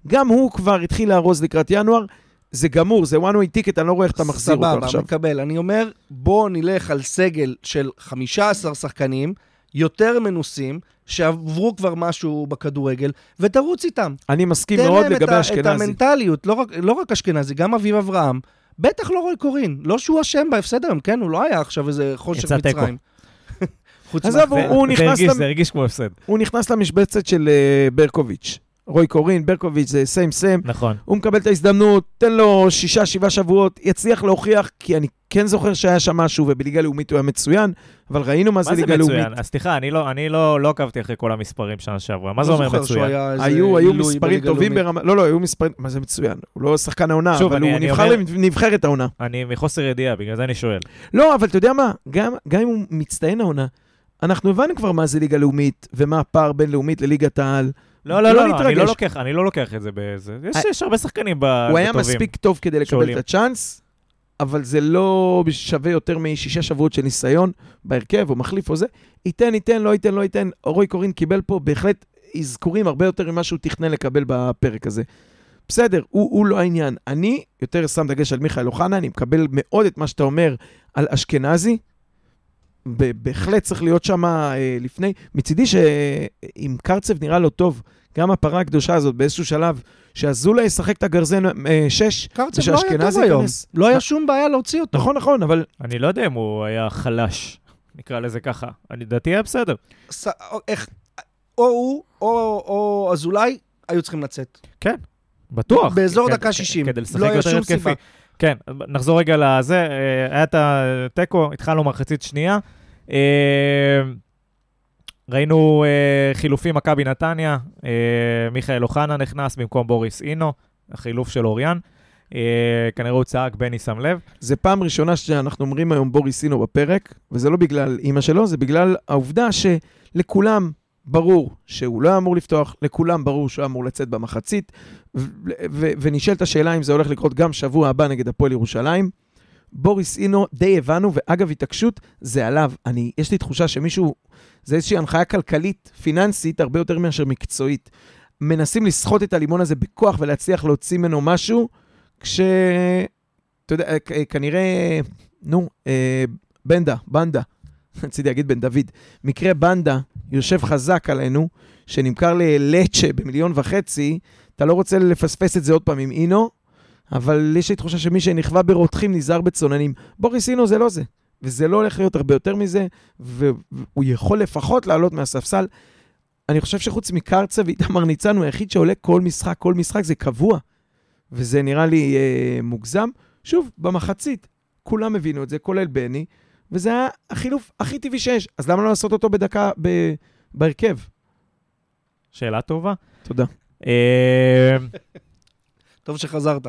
Speaker 2: גם הוא כבר התחיל לארוז לקראת ינואר. זה גמור, זה one way ticket, אני לא רואה איך אתה מחזיר אותו
Speaker 4: סבבה,
Speaker 2: עכשיו.
Speaker 4: מקבל. אני אומר, בוא נלך על סגל של 15 שחקנים, יותר מנוסים, שעברו כבר משהו בכדורגל, ותרוץ איתם.
Speaker 2: אני מסכים
Speaker 4: תן
Speaker 2: מאוד
Speaker 4: להם את
Speaker 2: לגבי
Speaker 4: ה- את
Speaker 2: אשכנזי.
Speaker 4: המנטליות, לא רק, לא רק אשכנזי, גם אביב אברהם. בטח לא רוי קורין. לא שהוא אשם בהפסד היום, כן? הוא לא היה עכשיו איזה חושך
Speaker 1: יצא תיקו.
Speaker 4: מצרים. חוץ
Speaker 2: עזוב, הוא- נכנס
Speaker 1: זה הרגיש כמו הפסד.
Speaker 2: הוא נכנס למשבצת של אה, ברקוביץ'. רוי קורין, ברקוביץ' זה סיים סיים.
Speaker 1: נכון.
Speaker 2: הוא מקבל את ההזדמנות, תן לו שישה, שבעה שבועות, יצליח להוכיח, כי אני כן זוכר שהיה שם משהו, ובליגה לאומית הוא היה מצוין, אבל ראינו מה זה
Speaker 1: מה זה
Speaker 2: ליגה לאומית.
Speaker 1: מצוין? אז סליחה, אני לא- אני לא לא עקבתי אחרי כל המספרים שנה שעברה. מה זה
Speaker 4: לא
Speaker 1: אומר
Speaker 4: זוכר שהוא
Speaker 1: מצוין?
Speaker 2: היו, היו מספרים טובים. ברמה... לא, לא, היו מספרים... מה זה מצוין? הוא לא שחקן העונה,
Speaker 1: שוב,
Speaker 2: אבל
Speaker 1: אני-
Speaker 2: הוא
Speaker 1: אני
Speaker 2: נבחר
Speaker 1: אומר-
Speaker 2: לנבחרת העונה.
Speaker 1: אני מחוסר ידיעה, בגלל זה אני שואל.
Speaker 2: לא, אבל אתה יודע מה? גם, גם אם הוא מצטיין העונה, אנחנו הבנו כבר מה זה ליגה לאומית, ומה הפער בין לאומית לליגת העל.
Speaker 1: לא,
Speaker 2: לא
Speaker 1: לא, לא, אני. לא לוקח, אני לא לוקח את זה באיזה... יש-
Speaker 2: I-
Speaker 1: יש הרבה שחקנים ב-
Speaker 2: הוא היה. מספיק טוב כדי לקבל
Speaker 1: שעולים.
Speaker 2: את הצ'אנס, אבל זה לא שווה יותר משישה שבועות של ניסיון בהרכב, או מחליף או זה. ייתן, ייתן, לא ייתן, לא ייתן. רוי קורין קיבל פה בהחלט אזכורים הרבה יותר ממה שהוא תכנן לקבל בפרק הזה. בסדר, הוא, הוא לא העניין. אני יותר שם דגש על מיכאל אוחנה, אני מקבל מאוד את מה שאתה אומר על אשכנזי. בהחלט צריך להיות שם אה, לפני. מצידי שאם קרצב נראה לו טוב, גם הפרה הקדושה הזאת באיזשהו שלב, שאזולאי ישחק את הגרזן 6,
Speaker 4: קרצב לא היה טוב
Speaker 2: ושאשכנזי
Speaker 4: היום.
Speaker 2: ייכנס.
Speaker 4: לא היה? שום בעיה להוציא אותו.
Speaker 2: נכון, נכון, אבל
Speaker 1: אני לא יודע אם הוא היה חלש, נקרא לזה ככה. אני לדעתי היה בסדר.
Speaker 4: ס- או- איך- או הוא, או או אזולאי, היו צריכים לצאת.
Speaker 1: בטוח.
Speaker 4: באזור דקה 60.
Speaker 1: כדי לשחק
Speaker 4: לא
Speaker 1: יותר התקפי. כן, נחזור רגע לזה. אה, היה את התיקו, התחלנו מחצית שנייה. אה, ראינו אה, חילופים מכבי נתניה, מיכאל אוחנה נכנס במקום בוריס אינו, החילוף של אוריאן. אה, כנראה הוא צעק, בני שם לב.
Speaker 2: זה פעם ראשונה שאנחנו אומרים היום בוריס אינו בפרק, וזה לא בגלל אימא שלו, זה בגלל העובדה שלכולם ברור שהוא לא היה אמור לפתוח, לכולם ברור שהוא אמור לצאת במחצית, ו- ו- ונשאלת השאלה אם זה הולך לקרות גם שבוע הבא נגד הפועל ירושלים. בוריס אינו, די הבנו, ואגב, התעקשות, זה עליו. אני, יש לי תחושה שמישהו, זה איזושהי הנחיה כלכלית, פיננסית, הרבה יותר מאשר מקצועית. מנסים לסחוט את הלימון הזה בכוח ולהצליח להוציא ממנו משהו, כש... אתה יודע, כנראה, נו, אה, בנדה, בנדה, רציתי להגיד בן דוד, מקרה בנדה יושב חזק עלינו, שנמכר ללצ'ה במיליון וחצי, אתה לא רוצה לפספס את זה עוד פעם עם אינו, אבל יש לי תחושה שמי שנכווה ברותחים נזהר בצוננים. בוריס אינו זה לא זה, וזה לא הולך להיות הרבה יותר מזה, והוא יכול לפחות לעלות מהספסל. אני חושב שחוץ מקרצה ואיתמר ניצן, הוא היחיד שעולה כל משחק, כל משחק, זה קבוע. וזה נראה לי אה, מוגזם. שוב, במחצית, כולם הבינו את זה, כולל בני, וזה היה החילוף הכי טבעי שיש. אז למה לא לעשות אותו בדקה ב... בהרכב?
Speaker 1: שאלה טובה.
Speaker 2: תודה.
Speaker 1: אה,
Speaker 4: טוב שחזרת.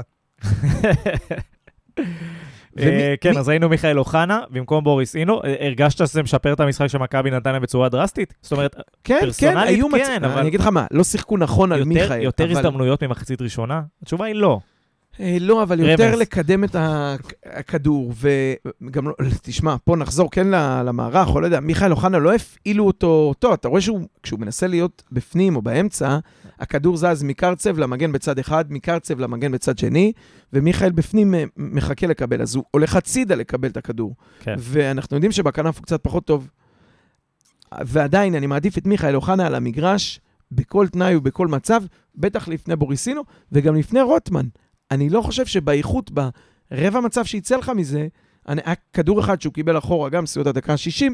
Speaker 1: אה, כן, אז ראינו מיכאל אוחנה במקום בוריס אינו. אה, הרגשת שזה משפר את המשחק של מכבי נתניה בצורה דרסטית? זאת אומרת,
Speaker 2: כן, כן,
Speaker 1: פרסונלית. כן, אבל-
Speaker 2: אני אגיד לך מה, לא שיחקו נכון על מיכאל.
Speaker 1: יותר. הזדמנויות ממחצית ראשונה? התשובה היא לא.
Speaker 2: אה, לא, אבל יותר
Speaker 1: רמז.
Speaker 2: לקדם את הכדור, וגם לא, תשמע, פה נחזור כן למערך, או לא יודע, מיכאל אוחנה לא הפעילו אותו, טוב, אתה רואה שהוא, כשהוא מנסה להיות בפנים או באמצע, הכדור זז מקרצב למגן בצד אחד, מקרצב למגן בצד שני, ומיכאל בפנים אה, מחכה לקבל, אז הוא הולך הצידה לקבל את הכדור.
Speaker 1: כן.
Speaker 2: ואנחנו יודעים שבכנף הוא קצת פחות טוב. ועדיין, אני מעדיף את מיכאל אוחנה על המגרש, בכל תנאי ובכל מצב, בטח לפני בוריסינו, וגם לפני רוטמן. אני לא חושב שבאיכות, ברבע מצב שיצא לך מזה, אני, היה כדור אחד שהוא קיבל אחורה, גם סביבות הדקה ה-60,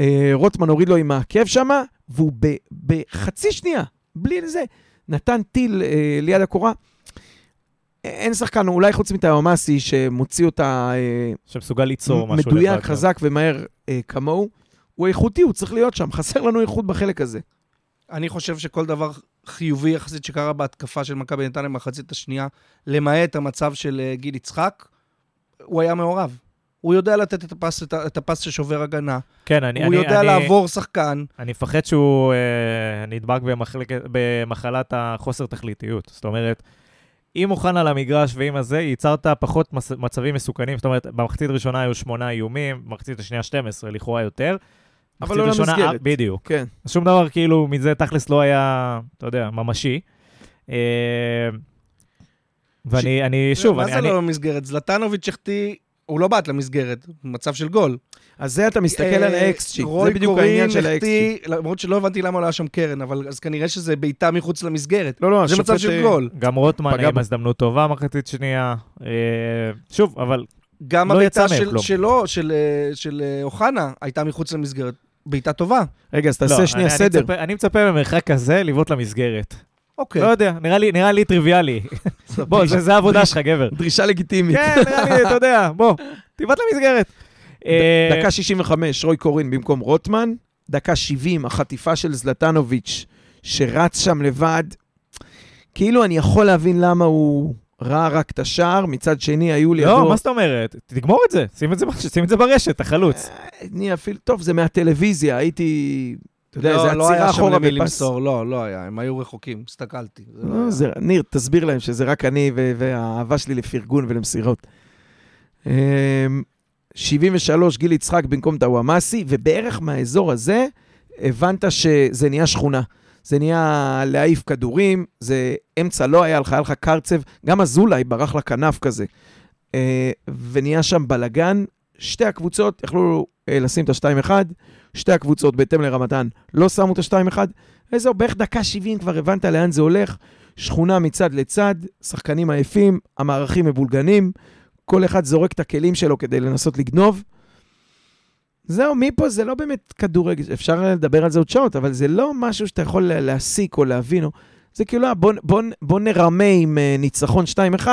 Speaker 2: אה, רוטמן הוריד לו עם העקב שמה, והוא ב, בחצי שנייה, בלי זה, נתן טיל אה, ליד הקורה. אין שחקן, אולי חוץ מטאומאסי, שמוציא אותה אה,
Speaker 1: שמסוגל ליצור משהו
Speaker 2: מדויק,
Speaker 1: לבד.
Speaker 2: חזק ומהר אה, כמוהו. הוא איכותי, הוא צריך להיות שם. חסר לנו איכות בחלק הזה.
Speaker 4: אני חושב שכל דבר חיובי יחסית שקרה בהתקפה של מכבי נתניה במחצית השנייה, למעט המצב של אה, גיל יצחק, הוא היה מעורב. הוא יודע לתת את הפס, את הפס ששובר הגנה,
Speaker 1: כן, אני,
Speaker 4: הוא
Speaker 1: אני,
Speaker 4: יודע
Speaker 1: אני,
Speaker 4: לעבור שחקן.
Speaker 1: אני מפחד שהוא אה, נדבק במחלקת, במחלת החוסר תכליתיות. זאת אומרת, אם מוכן על המגרש ועם הזה, ייצרת פחות מס, מצבים מסוכנים. זאת אומרת, במחצית הראשונה היו שמונה איומים, במחצית השנייה 12, לכאורה יותר.
Speaker 2: אבל לא
Speaker 1: ראשונה,
Speaker 2: למסגרת.
Speaker 1: אה, בדיוק.
Speaker 2: כן.
Speaker 1: אז שום דבר כאילו מזה תכלס לא היה, אתה יודע, ממשי. אה, ואני, אני, שוב,
Speaker 4: מה
Speaker 1: אני,
Speaker 4: זה
Speaker 1: אני,
Speaker 4: לא במסגרת? זלטנוביץ' החטיא, הוא לא בעט למסגרת, מצב של גול.
Speaker 2: אז זה אתה מסתכל
Speaker 4: אה,
Speaker 2: על ה-XG. זה בדיוק העניין של.
Speaker 4: החטיא, למרות שלא הבנתי למה לא היה שם קרן, אבל אז כנראה שזה בעיטה מחוץ למסגרת.
Speaker 2: לא, לא,
Speaker 4: זה מצב של
Speaker 2: אה,
Speaker 4: גול.
Speaker 1: גם רוטמן עם. הזדמנות טובה מחצית שנייה. אה, שוב, אבל
Speaker 4: גם
Speaker 1: לא יצא
Speaker 4: הבעיטה
Speaker 1: מהם
Speaker 4: של-
Speaker 1: כלום.
Speaker 4: שלו, של, של אה, אוחנה, הייתה מחוץ למסגרת. בעיטה טובה.
Speaker 2: רגע, אז
Speaker 1: לא,
Speaker 2: תעשה שנייה
Speaker 1: אני,
Speaker 2: סדר.
Speaker 1: אני מצפה, אני מצפה במרחק כזה לבעוט למסגרת.
Speaker 4: אוקיי.
Speaker 1: לא יודע, נראה לי, נראה לי טריוויאלי. בוא, זה, זה העבודה שלך, גבר.
Speaker 2: דרישה לגיטימית.
Speaker 1: כן, נראה לי, אתה יודע, בוא, תבעט למסגרת. אה,
Speaker 2: דקה 65, רוי קורין במקום רוטמן. דקה 70, החטיפה של זלטנוביץ', שרץ שם לבד. כאילו, אני יכול להבין למה הוא ראה רק את השער, מצד שני, היו לידו...
Speaker 1: לא, מה זאת אומרת? תגמור את זה, שים את זה, שים את זה ברשת, אתה חלוץ.
Speaker 2: אני אפילו, טוב, זה מהטלוויזיה, הייתי, אתה יודע,
Speaker 4: לא,
Speaker 2: זה
Speaker 4: לא
Speaker 2: עצירה
Speaker 4: היה שם
Speaker 2: אחורה
Speaker 4: למי
Speaker 2: בפס.
Speaker 4: למסור, לא, לא היה, הם היו רחוקים, הסתכלתי. לא
Speaker 2: לא. זה, ניר, תסביר להם שזה רק אני והאהבה שלי לפרגון ולמסירות. אמ, 73, גיל יצחק במקום דוואמאסי, ובערך מהאזור הזה הבנת שזה נהיה שכונה. זה נהיה להעיף כדורים, זה אמצע לא היה לך, היה לך קרצב, גם אזולאי ברח לכנף כזה. אה, ונהיה שם בלגן. שתי הקבוצות יכלו אה, לשים את ה-2-1, שתי הקבוצות בהתאם לרמתן לא שמו את ה-2-1. וזהו, בערך דקה 70 כבר הבנת לאן זה הולך. שכונה מצד לצד, שחקנים עייפים, המערכים מבולגנים, כל אחד זורק את הכלים שלו כדי לנסות לגנוב. זהו, מפה זה לא באמת כדורגל, אפשר לדבר על זה עוד שעות, אבל זה לא משהו שאתה יכול לה- להסיק או להבין. או... זה כאילו, אה, בוא, בוא, בוא נרמה עם אה, ניצחון 2-1,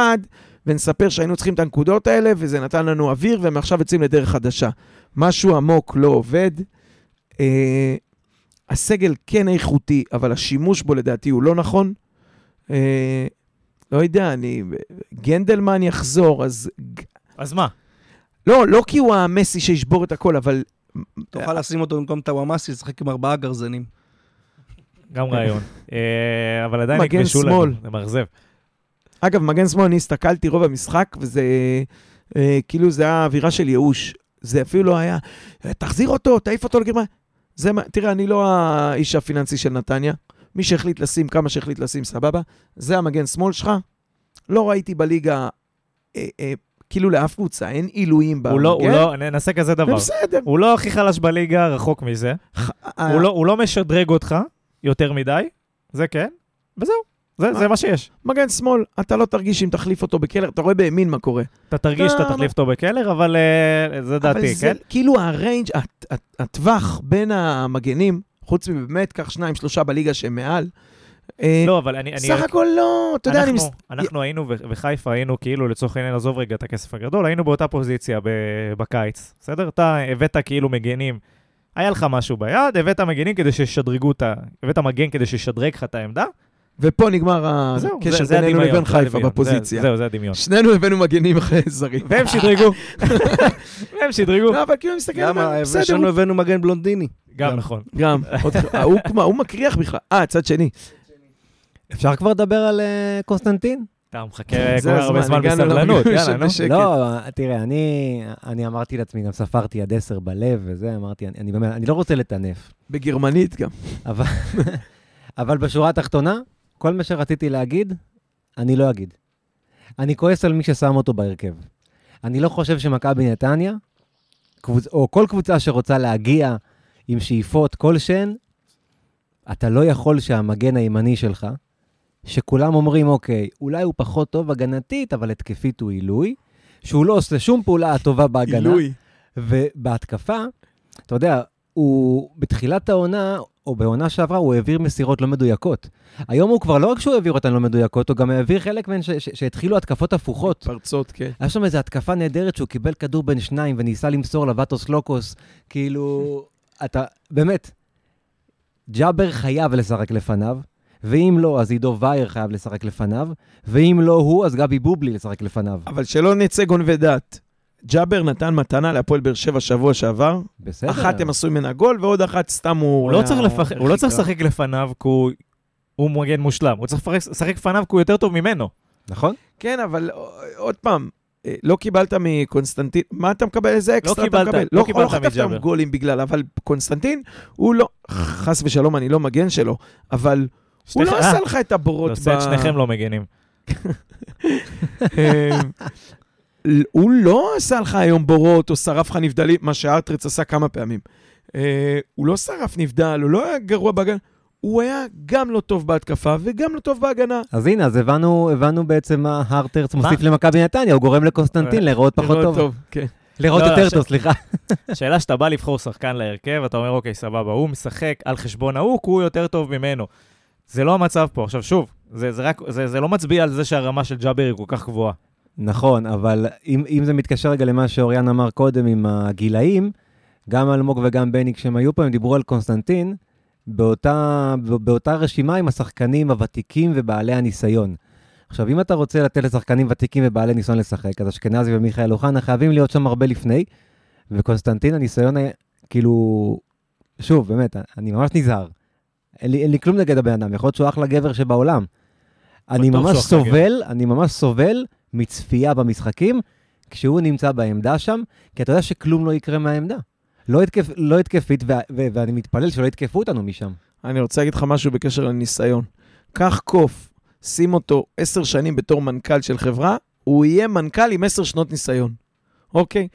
Speaker 2: ונספר שהיינו צריכים את הנקודות האלה, וזה נתן לנו אוויר, ומעכשיו יוצאים לדרך חדשה. משהו עמוק לא עובד. אה, הסגל כן איכותי, אבל השימוש בו לדעתי הוא לא נכון. אה, לא יודע, אני... גנדלמן יחזור, אז...
Speaker 1: אז מה?
Speaker 2: לא, לא כי הוא המסי שישבור את הכל, אבל...
Speaker 4: תוכל לשים אותו במקום טוואמאסי, לשחק עם ארבעה גרזנים.
Speaker 1: גם רעיון. אה, אבל עדיין נכבשו לנו,
Speaker 2: שמאל.
Speaker 1: זה מאכזב.
Speaker 2: אגב, מגן שמאל, אני הסתכלתי רוב המשחק, וזה אה, כאילו זה היה אווירה של ייאוש. זה אפילו לא היה, "אה, תחזיר אותו, תעיף אותו לגרמניה. זה מה, תראה, אני לא האיש הפיננסי של נתניה. מי שהחליט לשים כמה שהחליט לשים, סבבה. זה המגן שמאל שלך. לא ראיתי בליגה, אה, אה, כאילו לאף קבוצה, אין עילויים במגן.
Speaker 1: הוא לא, הוא לא, ננסה כזה דבר.
Speaker 2: בסדר.
Speaker 1: הוא לא הכי חלש בליגה, רחוק מזה.
Speaker 2: אה,
Speaker 1: הוא לא- הוא לא משדרג אותך יותר מדי, זה כן, וזהו. זה- זה מה שיש.
Speaker 2: מגן שמאל, אתה לא תרגיש אם תחליף אותו בקלר, אתה רואה בימין מה קורה.
Speaker 1: אתה תרגיש שאתה
Speaker 2: לא,
Speaker 1: תחליף אותו בקלר, אבל אה, זה דעתי, כן?
Speaker 2: כאילו הריינג', הט- הט- הטווח בין המגנים, חוץ מבאמת, קח שניים, שלושה בליגה שהם מעל,
Speaker 1: לא, אבל אני... אני
Speaker 2: סך
Speaker 1: רק-
Speaker 2: הכל לא, אתה יודע, אני...
Speaker 1: אנחנו-
Speaker 2: מס-
Speaker 1: אנחנו היינו, וחיפה היינו, כאילו, לצורך העניין, עזוב רגע את הכסף הגדול, היינו באותה פוזיציה ב- בקיץ, בסדר? אתה הבאת כאילו מגנים, היה לך משהו ביד, הבאת מגנים כדי שישדרגו את ה... הבאת מגן כדי שישדרג לך את העמדה,
Speaker 2: ופה נגמר הקשר בינינו לבין חיפה בפוזיציה.
Speaker 1: זה- זהו, זה הדמיון.
Speaker 2: שנינו הבאנו מגנים אחרי זרים.
Speaker 1: והם שדרגו. והם שדרגו.
Speaker 2: לא, אבל כאילו אני מסתכל,
Speaker 4: למה?
Speaker 2: אבל בסדר, הוא-
Speaker 4: הבאנו מגן בלונדיני.
Speaker 1: גם. נכון.
Speaker 2: גם, כמו- הוא מקריח בכלל. אה, צד שני.
Speaker 3: אפשר כבר לדבר על אה, קונסטנטין?
Speaker 1: אתה מחכה כל כך הרבה זמן בסבלנות, יאללה, נו.
Speaker 3: לא, תראה, אני, אני אמרתי לעצמי, גם ספרתי עד עשר בלב וזה, אמרתי, אני, אני באמת, אני לא רוצה לטנף.
Speaker 2: בגרמנית גם.
Speaker 3: אבל, אבל בשורה התחתונה, כל מה שרציתי להגיד, אני לא אגיד. אני כועס על מי ששם אותו בהרכב. אני לא חושב שמכבי נתניה, קבוצ... או כל קבוצה שרוצה להגיע עם שאיפות כלשהן, אתה לא יכול שהמגן הימני שלך, שכולם אומרים, אוקיי, אולי הוא פחות טוב הגנתית, אבל התקפית הוא עילוי, שהוא לא עושה שום פעולה טובה בהגנה.
Speaker 2: עילוי.
Speaker 3: ובהתקפה, אתה יודע, הוא בתחילת העונה, או בעונה שעברה, הוא העביר מסירות לא מדויקות. היום הוא כבר לא רק שהוא העביר אותן לא מדויקות, הוא גם העביר חלק מהן ש- ש- שהתחילו התקפות הפוכות.
Speaker 2: פרצות, כן.
Speaker 3: היה שם איזו התקפה נהדרת שהוא קיבל כדור בין שניים וניסה למסור לבטוס לוקוס, כאילו, אתה, באמת, ג'אבר חייב לשחק לפניו, ואם לא, אז עידו וייר חייב לשחק לפניו, ואם לא הוא, אז גבי בובלי לשחק לפניו.
Speaker 2: אבל שלא נצא גונבי דעת. ג'אבר נתן מתנה להפועל באר שבע שבוע שעבר.
Speaker 3: בסדר.
Speaker 2: אחת הם עשו ממנה גול, ועוד אחת סתם הוא...
Speaker 1: לא
Speaker 2: היה-
Speaker 1: צריך לפח- הוא לא צריך. לשחק לפניו כי הוא- הוא מגן מושלם, הוא צריך לשחק לפניו כי הוא יותר טוב ממנו.
Speaker 3: נכון?
Speaker 2: כן, אבל אה, עוד פעם, אה, לא קיבלת מקונסטנטין, מה אתה מקבל? איזה אקסטרה אתה
Speaker 1: קיבלת-
Speaker 2: מקבל?
Speaker 1: לא
Speaker 2: לא
Speaker 1: קיבלת
Speaker 2: לא חטפת
Speaker 1: מג'אבר.
Speaker 2: גולים בגלל, אבל קונסטנטין, הוא לא, חס ושלום, אני לא מגן שלו, אבל הוא לא
Speaker 1: אה,
Speaker 2: עשה לך את הבורות
Speaker 1: עושה את שניכם לא מגנים.
Speaker 2: אה, הוא לא עשה לך היום בורות או שרף לך נבדלים, מה שארטרץ עשה כמה פעמים. אה, הוא לא שרף נבדל, הוא לא היה גרוע בהגנה, הוא היה גם לא טוב בהתקפה וגם לא טוב בהגנה.
Speaker 3: אז הנה, אז הבנו, הבנו בעצם מה הרטרץ? מוסיף למכבי נתניה, הוא גורם לקונסטנטין להיראות פחות
Speaker 2: לראות
Speaker 3: טוב.
Speaker 2: כן.
Speaker 3: לראות
Speaker 1: לא,
Speaker 3: יותר
Speaker 1: ש-
Speaker 3: טוב, סליחה.
Speaker 1: השאלה שאתה בא לבחור שחקן להרכב, אתה אומר, אוקיי, סבבה, הוא משחק על חשבון ההוא, כי הוא יותר טוב ממנו. זה לא המצב פה. עכשיו, שוב, זה, זה, רק, זה, זה לא מצביע על זה שהרמה של ג'אבר היא כל כך גבוהה.
Speaker 3: נכון, אבל אם, אם זה מתקשר רגע למה שאוריאן אמר קודם עם הגילאים, גם אלמוג וגם בני, כשהם היו פה, הם דיברו על קונסטנטין, באותה, באותה רשימה עם השחקנים הוותיקים ובעלי הניסיון. עכשיו, אם אתה רוצה לתת לשחקנים ותיקים ובעלי ניסיון לשחק, אז אשכנזי ומיכאל אוחנה חייבים להיות שם הרבה לפני, וקונסטנטין, הניסיון היה, כאילו, שוב, באמת, אני ממש נזהר. אין לי, אין לי כלום נגד הבן אדם, יכול להיות שהוא אחלה גבר שבעולם. אני ממש סובל, אני ממש סובל מצפייה במשחקים כשהוא נמצא בעמדה שם, כי אתה יודע שכלום לא יקרה מהעמדה. לא, התקף, לא התקפית, ו- ו- ואני מתפלל שלא יתקפו אותנו משם.
Speaker 2: אני רוצה להגיד לך משהו בקשר לניסיון. קח קוף, שים אותו עשר שנים בתור מנכ"ל של חברה, הוא יהיה מנכ"ל עם עשר שנות ניסיון, אוקיי?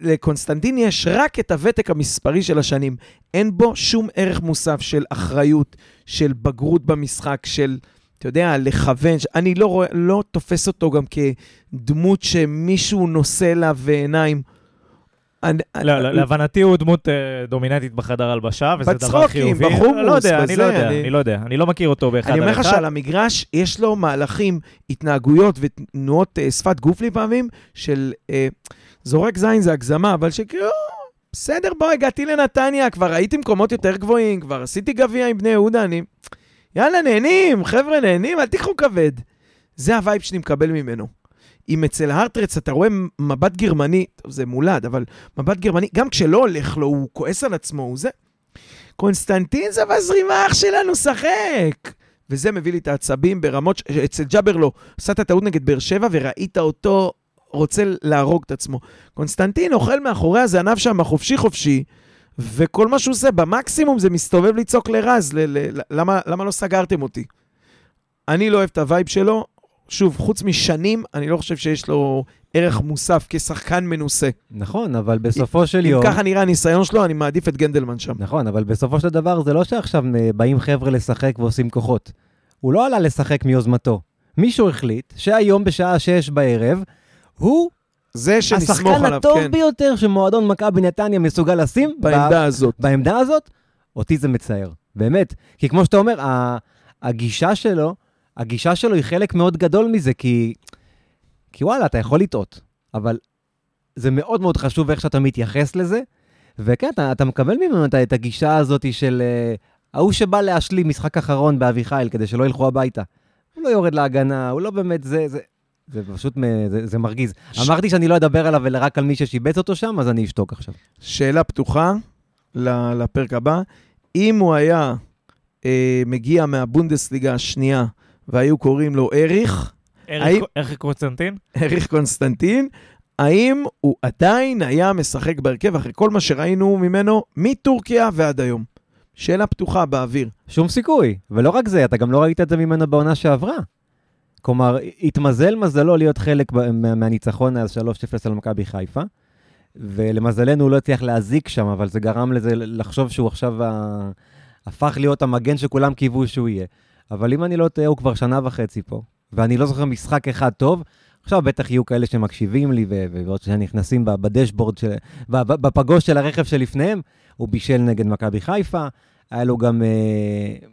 Speaker 2: לקונסטנטין יש רק את הוותק המספרי של השנים. אין בו שום ערך מוסף של אחריות, של בגרות במשחק, של, אתה יודע, לכוון. אני לא, רואה, לא תופס אותו גם כדמות שמישהו נושא לה ועיניים. אני-
Speaker 1: לא, לא, להבנתי הוא דמות אה, דומיננטית בחדר הלבשה, וזה דבר
Speaker 2: בצחוקים,
Speaker 1: חיובי.
Speaker 2: בחומוס,
Speaker 1: לא יודע, אני לא יודע,
Speaker 2: אני-
Speaker 1: אני לא יודע. אני לא מכיר אותו באחד
Speaker 2: אני
Speaker 1: על
Speaker 2: אומר לך
Speaker 1: אחד.
Speaker 2: שעל המגרש יש לו מהלכים, התנהגויות ותנועות אה, שפת גוף לפעמים, של אה, זורק זין זה הגזמה, אבל שכאילו, בסדר, בוא, הגעתי לנתניה, כבר הייתי מקומות יותר גבוהים, כבר עשיתי גביע עם בני יהודה, אני... יאללה, נהנים, חבר'ה, נהנים, אל תיקחו כבד. זה ה vibe שאני מקבל ממנו. אם אצל הרטהרץ אתה רואה מבט גרמני, טוב, זה מולד, אבל מבט גרמני, גם כשלא הולך לו, הוא כועס על עצמו, הוא זה. קונסטנטין זה בזרימה, אח שלנו, שחק. וזה מביא לי את העצבים ברמות, ש- אצל ג'אבר לא. עשה את הטעות נגד באר שבע וראית אותו רוצה להרוג את עצמו. קונסטנטין אוכל מאחורי הזנב שם חופשי חופשי, וכל מה שהוא עושה במקסימום זה מסתובב לצעוק לרז, ל- ל- למה, למה לא סגרתם אותי? אני לא אוהב את ה vibe שלו. שוב, חוץ משנים, אני לא חושב שיש לו ערך מוסף כשחקן מנוסה.
Speaker 3: נכון, אבל בסופו של יום...
Speaker 2: ככה נראה הניסיון שלו, אני מעדיף את גנדלמן שם.
Speaker 3: נכון, אבל בסופו של דבר זה לא שעכשיו אה, באים חבר'ה לשחק ועושים כוחות. הוא לא עלה לשחק מיוזמתו. מישהו החליט שהיום בשעה שש בערב, הוא
Speaker 2: זה שנסמוך
Speaker 3: השחקן
Speaker 2: עליו,
Speaker 3: הטוב
Speaker 2: כן,
Speaker 3: ביותר שמועדון מכבי נתניה מסוגל לשים
Speaker 2: בעמדה הזאת.
Speaker 3: בעמדה הזאת, אותי זה מצער. באמת. כי כמו שאתה אומר, הגישה שלו, הגישה שלו היא חלק מאוד גדול מזה, כי, כי וואלה, אתה יכול לטעות, אבל זה מאוד מאוד חשוב איך שאתה מתייחס לזה, וכן, אתה, אתה מקבל ממנו את, הגישה הזאת של אה, ההוא שבא להשלים משחק אחרון באביחיל כדי שלא ילכו הביתה. הוא לא יורד להגנה, הוא לא באמת, זה, זה, זה פשוט, מ- זה, זה מרגיז.
Speaker 2: ש-
Speaker 3: אמרתי שאני לא אדבר עליו אלא רק על מי ששיבץ אותו שם, אז אני אשתוק עכשיו.
Speaker 2: שאלה פתוחה ל- לפרק הבא. אם הוא היה אה, מגיע מהבונדסליגה השנייה והיו קוראים לו אריך, האם-
Speaker 1: אריק- אריק קונסטנטין?
Speaker 2: אריך קונסטנטין, האם הוא עדיין היה משחק בהרכב אחרי כל מה שראינו ממנו מטורקיה ועד היום? שאלה פתוחה באוויר.
Speaker 3: שום סיכוי. ולא רק זה, אתה גם לא ראית את זה ממנו בעונה שעברה. כלומר, התמזל מזלו להיות חלק מהניצחון אז 3-0 על מכבי חיפה, ולמזלנו הוא לא הצליח להזיק שם, אבל זה גרם לזה לחשוב שהוא עכשיו ה... הפך להיות המגן שכולם קיוו שהוא יהיה. אבל אם אני לא טועה, הוא כבר שנה וחצי פה, ואני לא זוכר משחק אחד טוב. עכשיו בטח יהיו כאלה שמקשיבים לי, ועוד שנכנסים בדשבורד, של... בפגוש של הרכב שלפניהם, הוא בישל נגד מכבי חיפה, היה לו גם... אה,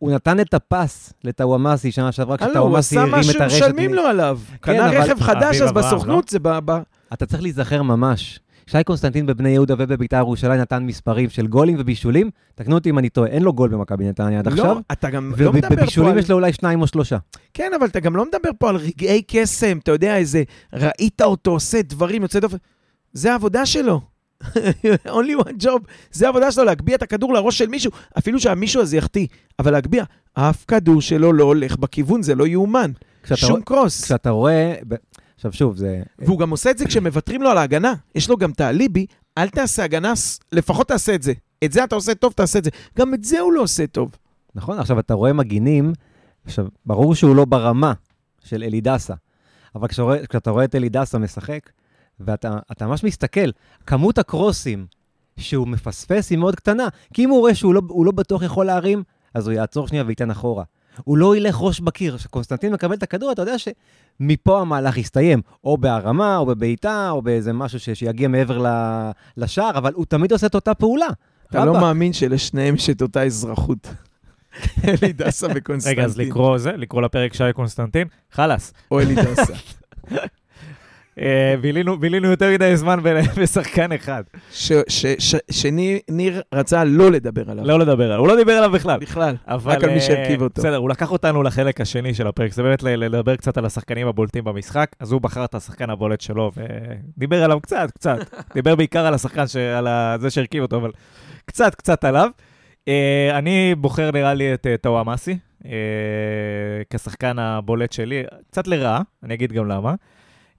Speaker 3: הוא נתן את הפס לטאוואמאסי שנה שעברה,
Speaker 2: הוא
Speaker 3: כשטאוואמאסי
Speaker 2: עשה
Speaker 3: הרים את הרשת.
Speaker 2: שמשלמים
Speaker 3: מ-
Speaker 2: לו עליו.
Speaker 3: כן,
Speaker 2: קנה
Speaker 3: אבל-
Speaker 2: רכב חדש, אז בסוכנות זה ב...
Speaker 3: אתה צריך להיזכר ממש. שי קונסטנטין בבני יהודה ובביתר ירושלים נתן מספרים של גולים ובישולים. תקנו אותי אם אני טועה, אין לו גול במכבי נתניה עד עכשיו.
Speaker 2: לא, אתה גם לא מדבר פה
Speaker 3: ובבישולים
Speaker 2: על...
Speaker 3: יש לו אולי שניים או שלושה.
Speaker 2: כן, אבל אתה גם לא מדבר פה על רגעי קסם, אתה יודע, איזה... ראית אותו עושה דברים יוצא דופן. זה העבודה שלו. only one job. זה העבודה שלו, להגביה את הכדור לראש של מישהו, אפילו שהמישהו הזה יחטיא, אבל להגביה. אף כדור שלו לא הולך בכיוון, זה לא יאומן. שום קרוס.
Speaker 3: כשאתה רואה... עכשיו שוב, זה...
Speaker 2: והוא גם עושה את זה כשמוותרים לו על ההגנה. יש לו גם את האליבי, אל תעשה הגנה, לפחות תעשה את זה. את זה אתה עושה טוב, תעשה את זה. גם את זה הוא לא עושה טוב.
Speaker 3: נכון, עכשיו אתה רואה מגינים, עכשיו, ברור שהוא לא ברמה של אלידסה, אבל כשאתה רואה, כשאתה רואה את אלידסה משחק, ואתה אתה ממש מסתכל, כמות הקרוסים שהוא מפספס היא מאוד קטנה, כי אם הוא רואה שהוא לא, הוא לא בטוח יכול להרים, אז הוא יעצור שנייה וייתן אחורה. הוא לא ילך ראש בקיר. כשקונסטנטין מקבל את הכדור, אתה יודע שמפה המהלך יסתיים, או בהרמה, או בבעיטה, או באיזה משהו ש- שיגיע מעבר ל- לשער, אבל הוא תמיד עושה את אותה פעולה.
Speaker 2: אתה לא
Speaker 3: רבאק.
Speaker 2: מאמין שלשניהם יש את אותה אזרחות. אלי דסה וקונסטנטין.
Speaker 1: רגע, אז לקרוא זה, לקרוא לפרק שי קונסטנטין, חלאס.
Speaker 2: או אלי דסה.
Speaker 1: אה, בילינו בילינו יותר מדי זמן בשחקן אחד.
Speaker 2: שניר רצה לא לדבר עליו.
Speaker 1: לא לדבר עליו, הוא לא דיבר עליו בכלל.
Speaker 2: בכלל. רק על מי
Speaker 1: אה,
Speaker 2: שהרכיב אותו.
Speaker 1: בסדר, הוא לקח אותנו לחלק השני של הפרק, זה באמת לדבר קצת על השחקנים הבולטים במשחק, אז הוא בחר את השחקן הבולט שלו ודיבר עליו קצת, קצת. דיבר בעיקר על השחקן, על זה שהרכיב אותו, אבל קצת, קצת עליו. אה, אני בוחר נראה לי את אה, טאוואמאסי, אה, כשחקן הבולט שלי, קצת לרעה, אני אגיד גם למה.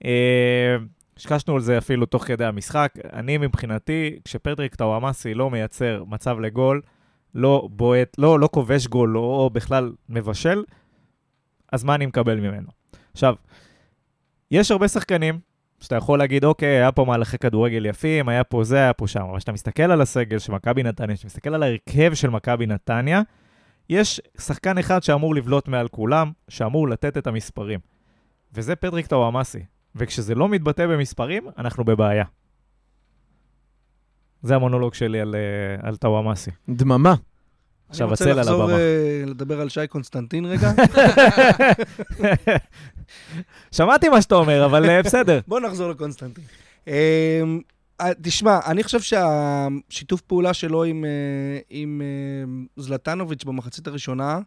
Speaker 1: אה, שקשנו על זה אפילו תוך כדי המשחק. אני מבחינתי, כשפטריק טאוואמאסי לא מייצר מצב לגול, לא בועט, לא, לא כובש גול, או בכלל מבשל, אז מה אני מקבל ממנו? עכשיו, יש הרבה שחקנים שאתה יכול להגיד, אוקיי, היה פה מהלכי כדורגל יפים, היה פה זה, היה פה שם, אבל כשאתה מסתכל על הסגל של מכבי נתניה, כשאתה מסתכל על ההרכב של מכבי נתניה, יש שחקן אחד שאמור לבלוט מעל כולם, שאמור לתת את המספרים, וזה פטריק טוואמאסי. וכשזה לא מתבטא במספרים, אנחנו בבעיה. זה המונולוג שלי על, אה, על טוואמאסי.
Speaker 2: דממה.
Speaker 1: עכשיו אצל,
Speaker 4: אני רוצה
Speaker 1: הבמה.
Speaker 4: לחזור לדבר על שי קונסטנטין רגע.
Speaker 1: שמעתי מה שאתה אומר, אבל אה, בסדר.
Speaker 4: בוא נחזור לקונסטנטין. אה, אה, תשמע, אני חושב שהשיתוף פעולה שלו עם, עם זלטנוביץ' במחצית הראשונה,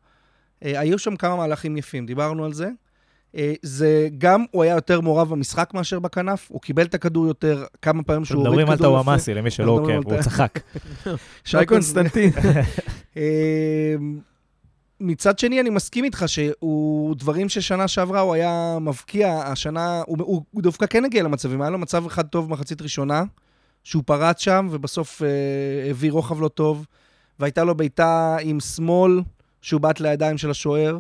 Speaker 4: היו שם כמה מהלכים יפים, דיברנו על זה. אה, זה גם, הוא היה יותר מעורב במשחק מאשר בכנף, הוא קיבל את הכדור יותר כמה פעמים שהוא הוריד
Speaker 1: מדברים על
Speaker 4: כדור יפה.
Speaker 1: טוואמאסי, למי שלא
Speaker 4: מדברים
Speaker 1: עוקב, הוא צחק.
Speaker 2: שי קונסטנטין.
Speaker 4: אה, מצד שני, אני מסכים איתך שהוא, דברים ששנה שעברה הוא היה מבקיע, השנה, הוא, הוא, הוא דווקא כן הגיע למצבים, היה לו מצב אחד טוב במחצית ראשונה, שהוא פרץ שם, ובסוף אה, הביא רוחב לא טוב, והייתה לו בעיטה עם שמאל, שהוא בעט לידיים של השוער.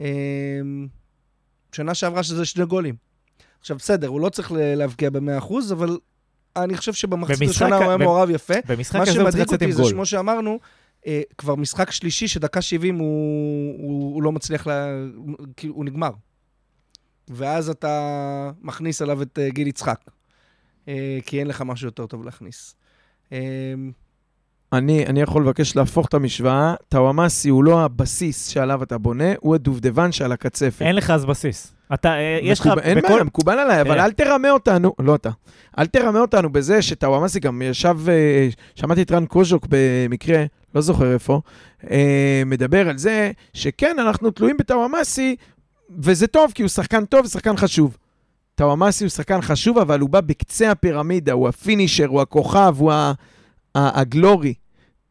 Speaker 4: אה, שנה שעברה שזה שני גולים. עכשיו, בסדר, הוא לא צריך להבקיע ב-100%, אבל אני חושב שבמחצית הראשונה הוא היה מעורב יפה.
Speaker 1: במשחק
Speaker 4: מה
Speaker 1: כזה הוא צריך
Speaker 4: שמדאיג
Speaker 1: לצאת עם
Speaker 4: אותי זה
Speaker 1: גול.
Speaker 4: שכמו שאמרנו, אה, כבר משחק שלישי שדקה 70 הוא, הוא, הוא לא מצליח, לה, כאילו, הוא נגמר. ואז אתה מכניס עליו את אה, גיל יצחק, אה, כי אין לך משהו יותר טוב להכניס. אה,
Speaker 2: אני, אני יכול לבקש להפוך את המשוואה. טוואמאסי הוא לא הבסיס שעליו אתה בונה, הוא הדובדבן שעל הקצפת.
Speaker 1: אין לך אז בסיס. אתה, אה, יש לך
Speaker 2: אין
Speaker 1: בכל...
Speaker 2: בעיה, מקובל עליי, אבל
Speaker 1: אה.
Speaker 2: אל תרמה אותנו, לא אתה, אל תרמה אותנו בזה שטוואמאסי גם ישב, אה, שמעתי את רן קוז'וק במקרה, לא זוכר איפה, מדבר על זה שכן, אנחנו תלויים בטוואמאסי, וזה טוב, כי הוא שחקן טוב ושחקן חשוב. טוואמאסי הוא שחקן חשוב, אבל הוא בא בקצה הפירמידה, הוא הפינישר, הוא הכוכב, הוא ה- הגלורי.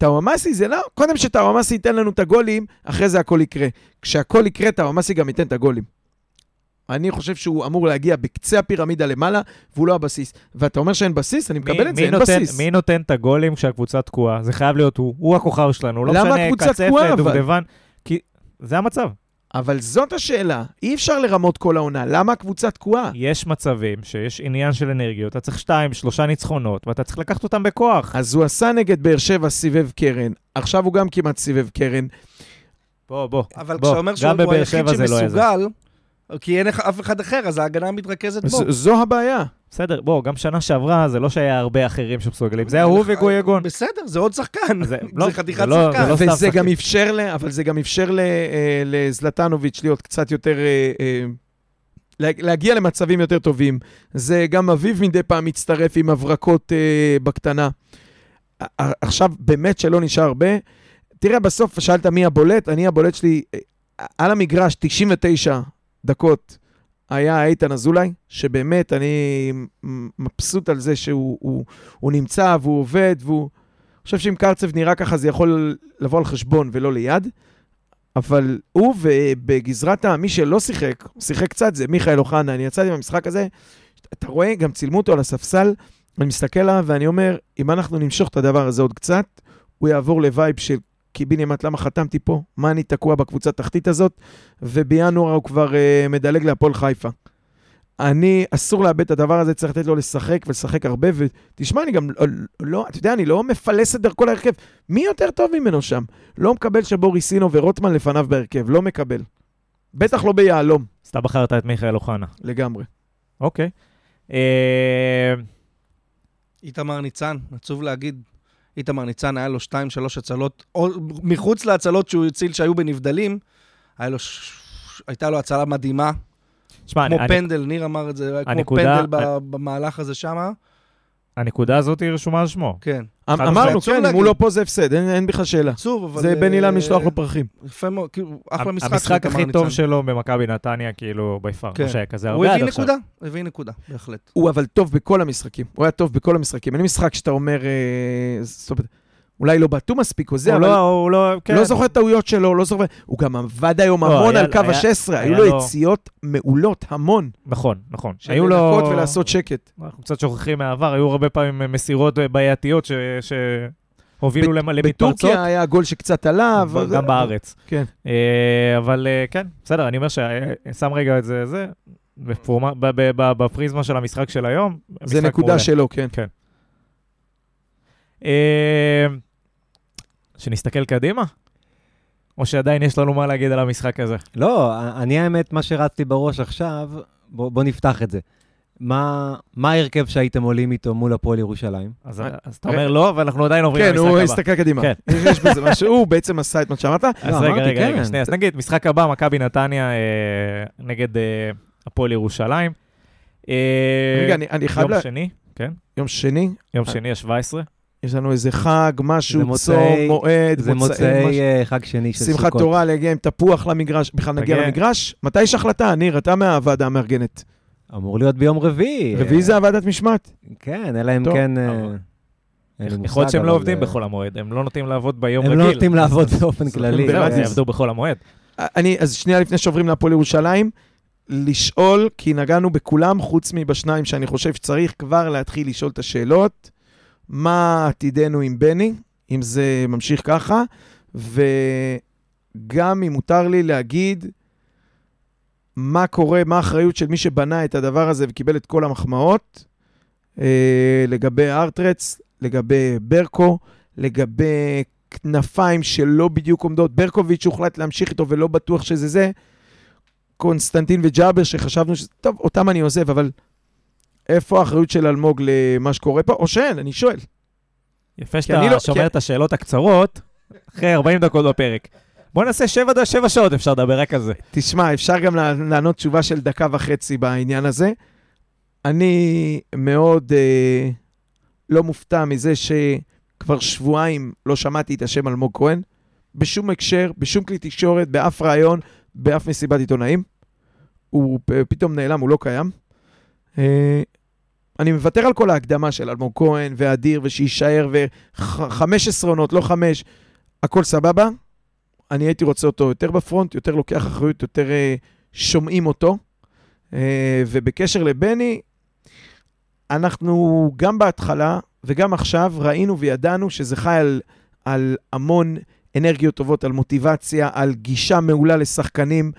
Speaker 2: טוואמאסי זה לא, קודם שטוואמאסי ייתן לנו את הגולים, אחרי זה הכל יקרה. כשהכל יקרה, טוואמאסי גם ייתן את הגולים. אני חושב שהוא אמור להגיע בקצה הפירמידה למעלה, והוא לא הבסיס. ואתה אומר שאין בסיס? אני
Speaker 1: מי-
Speaker 2: מקבל את זה,
Speaker 1: מי
Speaker 2: אין
Speaker 1: נותן-
Speaker 2: בסיס.
Speaker 1: מי נותן את הגולים כשהקבוצה תקועה? זה חייב להיות הוא. הוא הכוכב שלנו. לא משנה, קצפת,
Speaker 2: אבל?
Speaker 1: דובדבן. כי זה המצב.
Speaker 2: אבל זאת השאלה, אי אפשר לרמות כל העונה, למה הקבוצה תקועה?
Speaker 1: יש מצבים שיש עניין של אנרגיות, אתה צריך שתיים, שלושה ניצחונות, ואתה צריך לקחת אותם בכוח.
Speaker 2: אז הוא עשה נגד באר שבע סיבב קרן, עכשיו הוא גם כמעט סיבב קרן.
Speaker 1: בוא, בוא.
Speaker 4: אבל
Speaker 1: בוא,
Speaker 4: כשאתה אומר
Speaker 1: גם
Speaker 4: שהוא
Speaker 1: בבאר
Speaker 4: היחיד
Speaker 1: לא.
Speaker 4: שמסוגל, כי אין אף אחד אחר, אז ההגנה מתרכזת בו.
Speaker 2: ז- זו הבעיה.
Speaker 1: בסדר, בוא, גם שנה שעברה זה לא שהיה הרבה אחרים שמסוגלים, זה היה הוא וגויגון.
Speaker 4: בסדר, זה עוד שחקן.
Speaker 1: זה- לא,
Speaker 4: זה חתיכת
Speaker 1: לא-
Speaker 4: שחקן.
Speaker 1: זה לא
Speaker 2: וזה. גם אפשר. אבל זה גם אפשר. אה, לזלטנוביץ' להיות קצת יותר... אה, אה, לה- להגיע למצבים יותר טובים. זה גם אביב מדי פעם מצטרף עם הברקות אה, בקטנה. עכשיו, באמת שלא נשאר הרבה. תראה, בסוף שאלת מי הבולט, אני הבולט שלי, על המגרש, 99 דקות, היה איתן אזולאי, שבאמת אני מבסוט על זה שהוא הוא, הוא נמצא והוא עובד, והוא... אני חושב שאם קרצב נראה ככה, זה יכול לבוא על חשבון ולא ליד. אבל הוא ובגזרת. מי שלא שיחק, הוא שיחק קצת, זה מיכאל אוחנה. אני יצאתי מהמשחק הזה, אתה רואה, גם צילמו אותו על הספסל, אני מסתכל עליו ואני אומר, אם אנחנו נמשוך את הדבר הזה עוד קצת, הוא יעבור ל vibe של קיבינימט, למה חתמתי פה? מה אני תקוע בקבוצה התחתית הזאת? ובינואר הוא כבר אה, מדלג להפועל חיפה. אני, אסור לאבד את הדבר הזה, צריך לתת לו לשחק ולשחק הרבה, ותשמע, אני גם לא, לא, אתה יודע, אני לא מפלס את דרכו להרכב. מי יותר טוב ממנו שם? לא מקבל שבוריס אינו ורוטמן לפניו בהרכב, לא מקבל. בטח לא ביהלום,
Speaker 1: אז אתה בחרת את מיכאל אוחנה.
Speaker 2: לגמרי.
Speaker 1: אוקיי. אה,
Speaker 4: איתמר ניצן, עצוב להגיד. איתמר ניצן, היה לו שתיים, שלוש הצלות, או מחוץ להצלות שהוא הציל שהיו בנבדלים, לו. הייתה לו הצלה מדהימה,
Speaker 1: שמע,
Speaker 4: כמו
Speaker 1: אני-
Speaker 4: פנדל, ניר אמר את זה, היה כמו
Speaker 1: הנקודה-
Speaker 4: פנדל ב- במהלך הזה שמה,
Speaker 1: הנקודה הזאת היא רשומה על שמו.
Speaker 4: כן.
Speaker 1: חד
Speaker 2: אמרנו. כן, אם הוא לא פה זה הפסד, אין, אין בכלל שאלה.
Speaker 4: עצוב, אבל...
Speaker 2: זה בן אילן
Speaker 4: אה,
Speaker 2: משלוח לו פרחים.
Speaker 4: יפה מאוד, כאילו, אחלה משחק.
Speaker 1: המשחק הכי טוב. שלו במכבי נתניה, כאילו, ביפר.
Speaker 4: כן.
Speaker 1: לא שהיה כזה
Speaker 4: הוא
Speaker 1: הרבה עד
Speaker 4: הביא
Speaker 1: עכשיו.
Speaker 4: נקודה, הביא נקודה, בהחלט.
Speaker 2: הוא אבל טוב בכל המשחקים. הוא היה טוב בכל המשחקים. אין משחק שאתה אומר, אה, זאת אומרת, אולי לא בעטו מספיק או זה, אבל
Speaker 1: לא, הוא לא, כן.
Speaker 2: לא זוכר טעויות שלו, לא זוכר... הוא גם עבד היום
Speaker 1: לא,
Speaker 2: המון על קו
Speaker 1: היה-
Speaker 2: ה-16, היו לו
Speaker 1: לו-
Speaker 2: יציאות מעולות, המון.
Speaker 1: נכון, נכון. היו לו...
Speaker 2: לנקות ולעשות שקט.
Speaker 1: אנחנו קצת שוכחים מהעבר, היו הרבה פעמים מסירות בעייתיות ש- שהובילו למ- למתפרצות.
Speaker 2: בטורקיה היה גול שקצת עלה.
Speaker 1: גם בארץ.
Speaker 2: כן.
Speaker 1: אה, אבל אה, כן, בסדר, אני אומר ששם רגע את זה, בפריזמה של המשחק של היום.
Speaker 2: זה נקודה. שלו, כן.
Speaker 1: אה, שנסתכל קדימה? או שעדיין יש לנו מה להגיד על המשחק הזה?
Speaker 3: לא, אני האמת, מה שרצתי בראש עכשיו, בוא, בוא נפתח את זה. מה מה ההרכב שהייתם עולים איתו מול הפועל ירושלים?
Speaker 1: אז אז אתה אומר לא, אבל אנחנו עדיין עוברים
Speaker 2: כן, הוא
Speaker 1: למשחק הבא.
Speaker 2: הסתכל קדימה.
Speaker 1: כן.
Speaker 2: יש בזה משהו, הוא בעצם עשה את מה שאמרת.
Speaker 1: אז
Speaker 3: לא,
Speaker 1: רגע,
Speaker 3: אמרתי,
Speaker 1: רגע, רגע,
Speaker 3: כן.
Speaker 1: שנייה. אז נגיד, משחק הבא, מכבי נתניה אה, נגד אה, הפועל ירושלים. אה,
Speaker 2: רגע, אני- אני חייב
Speaker 1: יום
Speaker 2: ל...
Speaker 1: שני, כן?
Speaker 2: יום שני,
Speaker 1: יום שני ה-17.
Speaker 2: יש לנו איזה חג,
Speaker 3: זה
Speaker 2: משהו,
Speaker 3: מוצאי-
Speaker 2: צום, מועד,
Speaker 3: זה
Speaker 2: מוצאי.
Speaker 3: אה, חג שני של סוכות.
Speaker 2: שמחת תורה, להגיע עם תפוח למגרש, בכלל נגיע. למגרש? מתי יש החלטה? ניר, אתה מהוועדה המארגנת.
Speaker 3: אמור להיות ביום רביעי.
Speaker 2: רביעי זה הוועדת משמעת.
Speaker 3: כן, אלא אם כן... אה, לי
Speaker 1: יכול להיות שהם לא עובדים
Speaker 3: אה,
Speaker 1: בחול המועד, הם לא נוטים לעבוד ביום
Speaker 3: הם
Speaker 1: רגיל.
Speaker 3: לא נוטים לעבוד באופן כללי.
Speaker 1: הם
Speaker 3: אה,
Speaker 1: יעבדו בחול המועד.
Speaker 2: אני, אז שנייה לפני שעוברים להפועל ירושלים, לשאול, כי נגענו בכולם, חוץ מבשניים שאני חושב שצריך כבר להתחיל לשאול את השאלות, מה עתידנו עם בני, אם זה ממשיך ככה, וגם אם מותר לי להגיד מה קורה, מה האחריות של מי שבנה את הדבר הזה וקיבל את כל המחמאות, אה, לגבי ארטרץ, לגבי ברקו, לגבי כנפיים שלא בדיוק עומדות. ברקוביץ' הוחלט להמשיך איתו ולא בטוח שזה זה. קונסטנטין וג'אבר שחשבנו ש... טוב, אותם אני עוזב, אבל איפה האחריות של אלמוג למה שקורה פה? או שאין, אני שואל.
Speaker 1: יפה שאתה
Speaker 2: לא-
Speaker 1: שומר
Speaker 2: כי-
Speaker 1: את השאלות הקצרות אחרי 40 דקות בפרק. בוא נעשה 7 שבע שעות, אפשר לדבר רק על זה.
Speaker 2: תשמע, אפשר גם לע- לענות תשובה של דקה וחצי בעניין הזה. אני מאוד אה, לא מופתע מזה שכבר שבועיים לא שמעתי את השם אלמוג כהן, בשום הקשר, בשום כלי תקשורת, באף ראיון, באף מסיבת עיתונאים. הוא פ- פתאום נעלם, הוא לא קיים. אה, אני מוותר על כל ההקדמה של אלמוג כהן ואדיר ושיישאר ו-15 עונות, לא חמש, הכל סבבה. אני הייתי רוצה אותו יותר בפרונט, יותר לוקח אחריות, יותר אה, שומעים אותו. אה, ובקשר לבני, אנחנו גם בהתחלה וגם עכשיו ראינו וידענו שזה חי על, על המון אנרגיות טובות, על מוטיבציה, על גישה מעולה לשחקנים,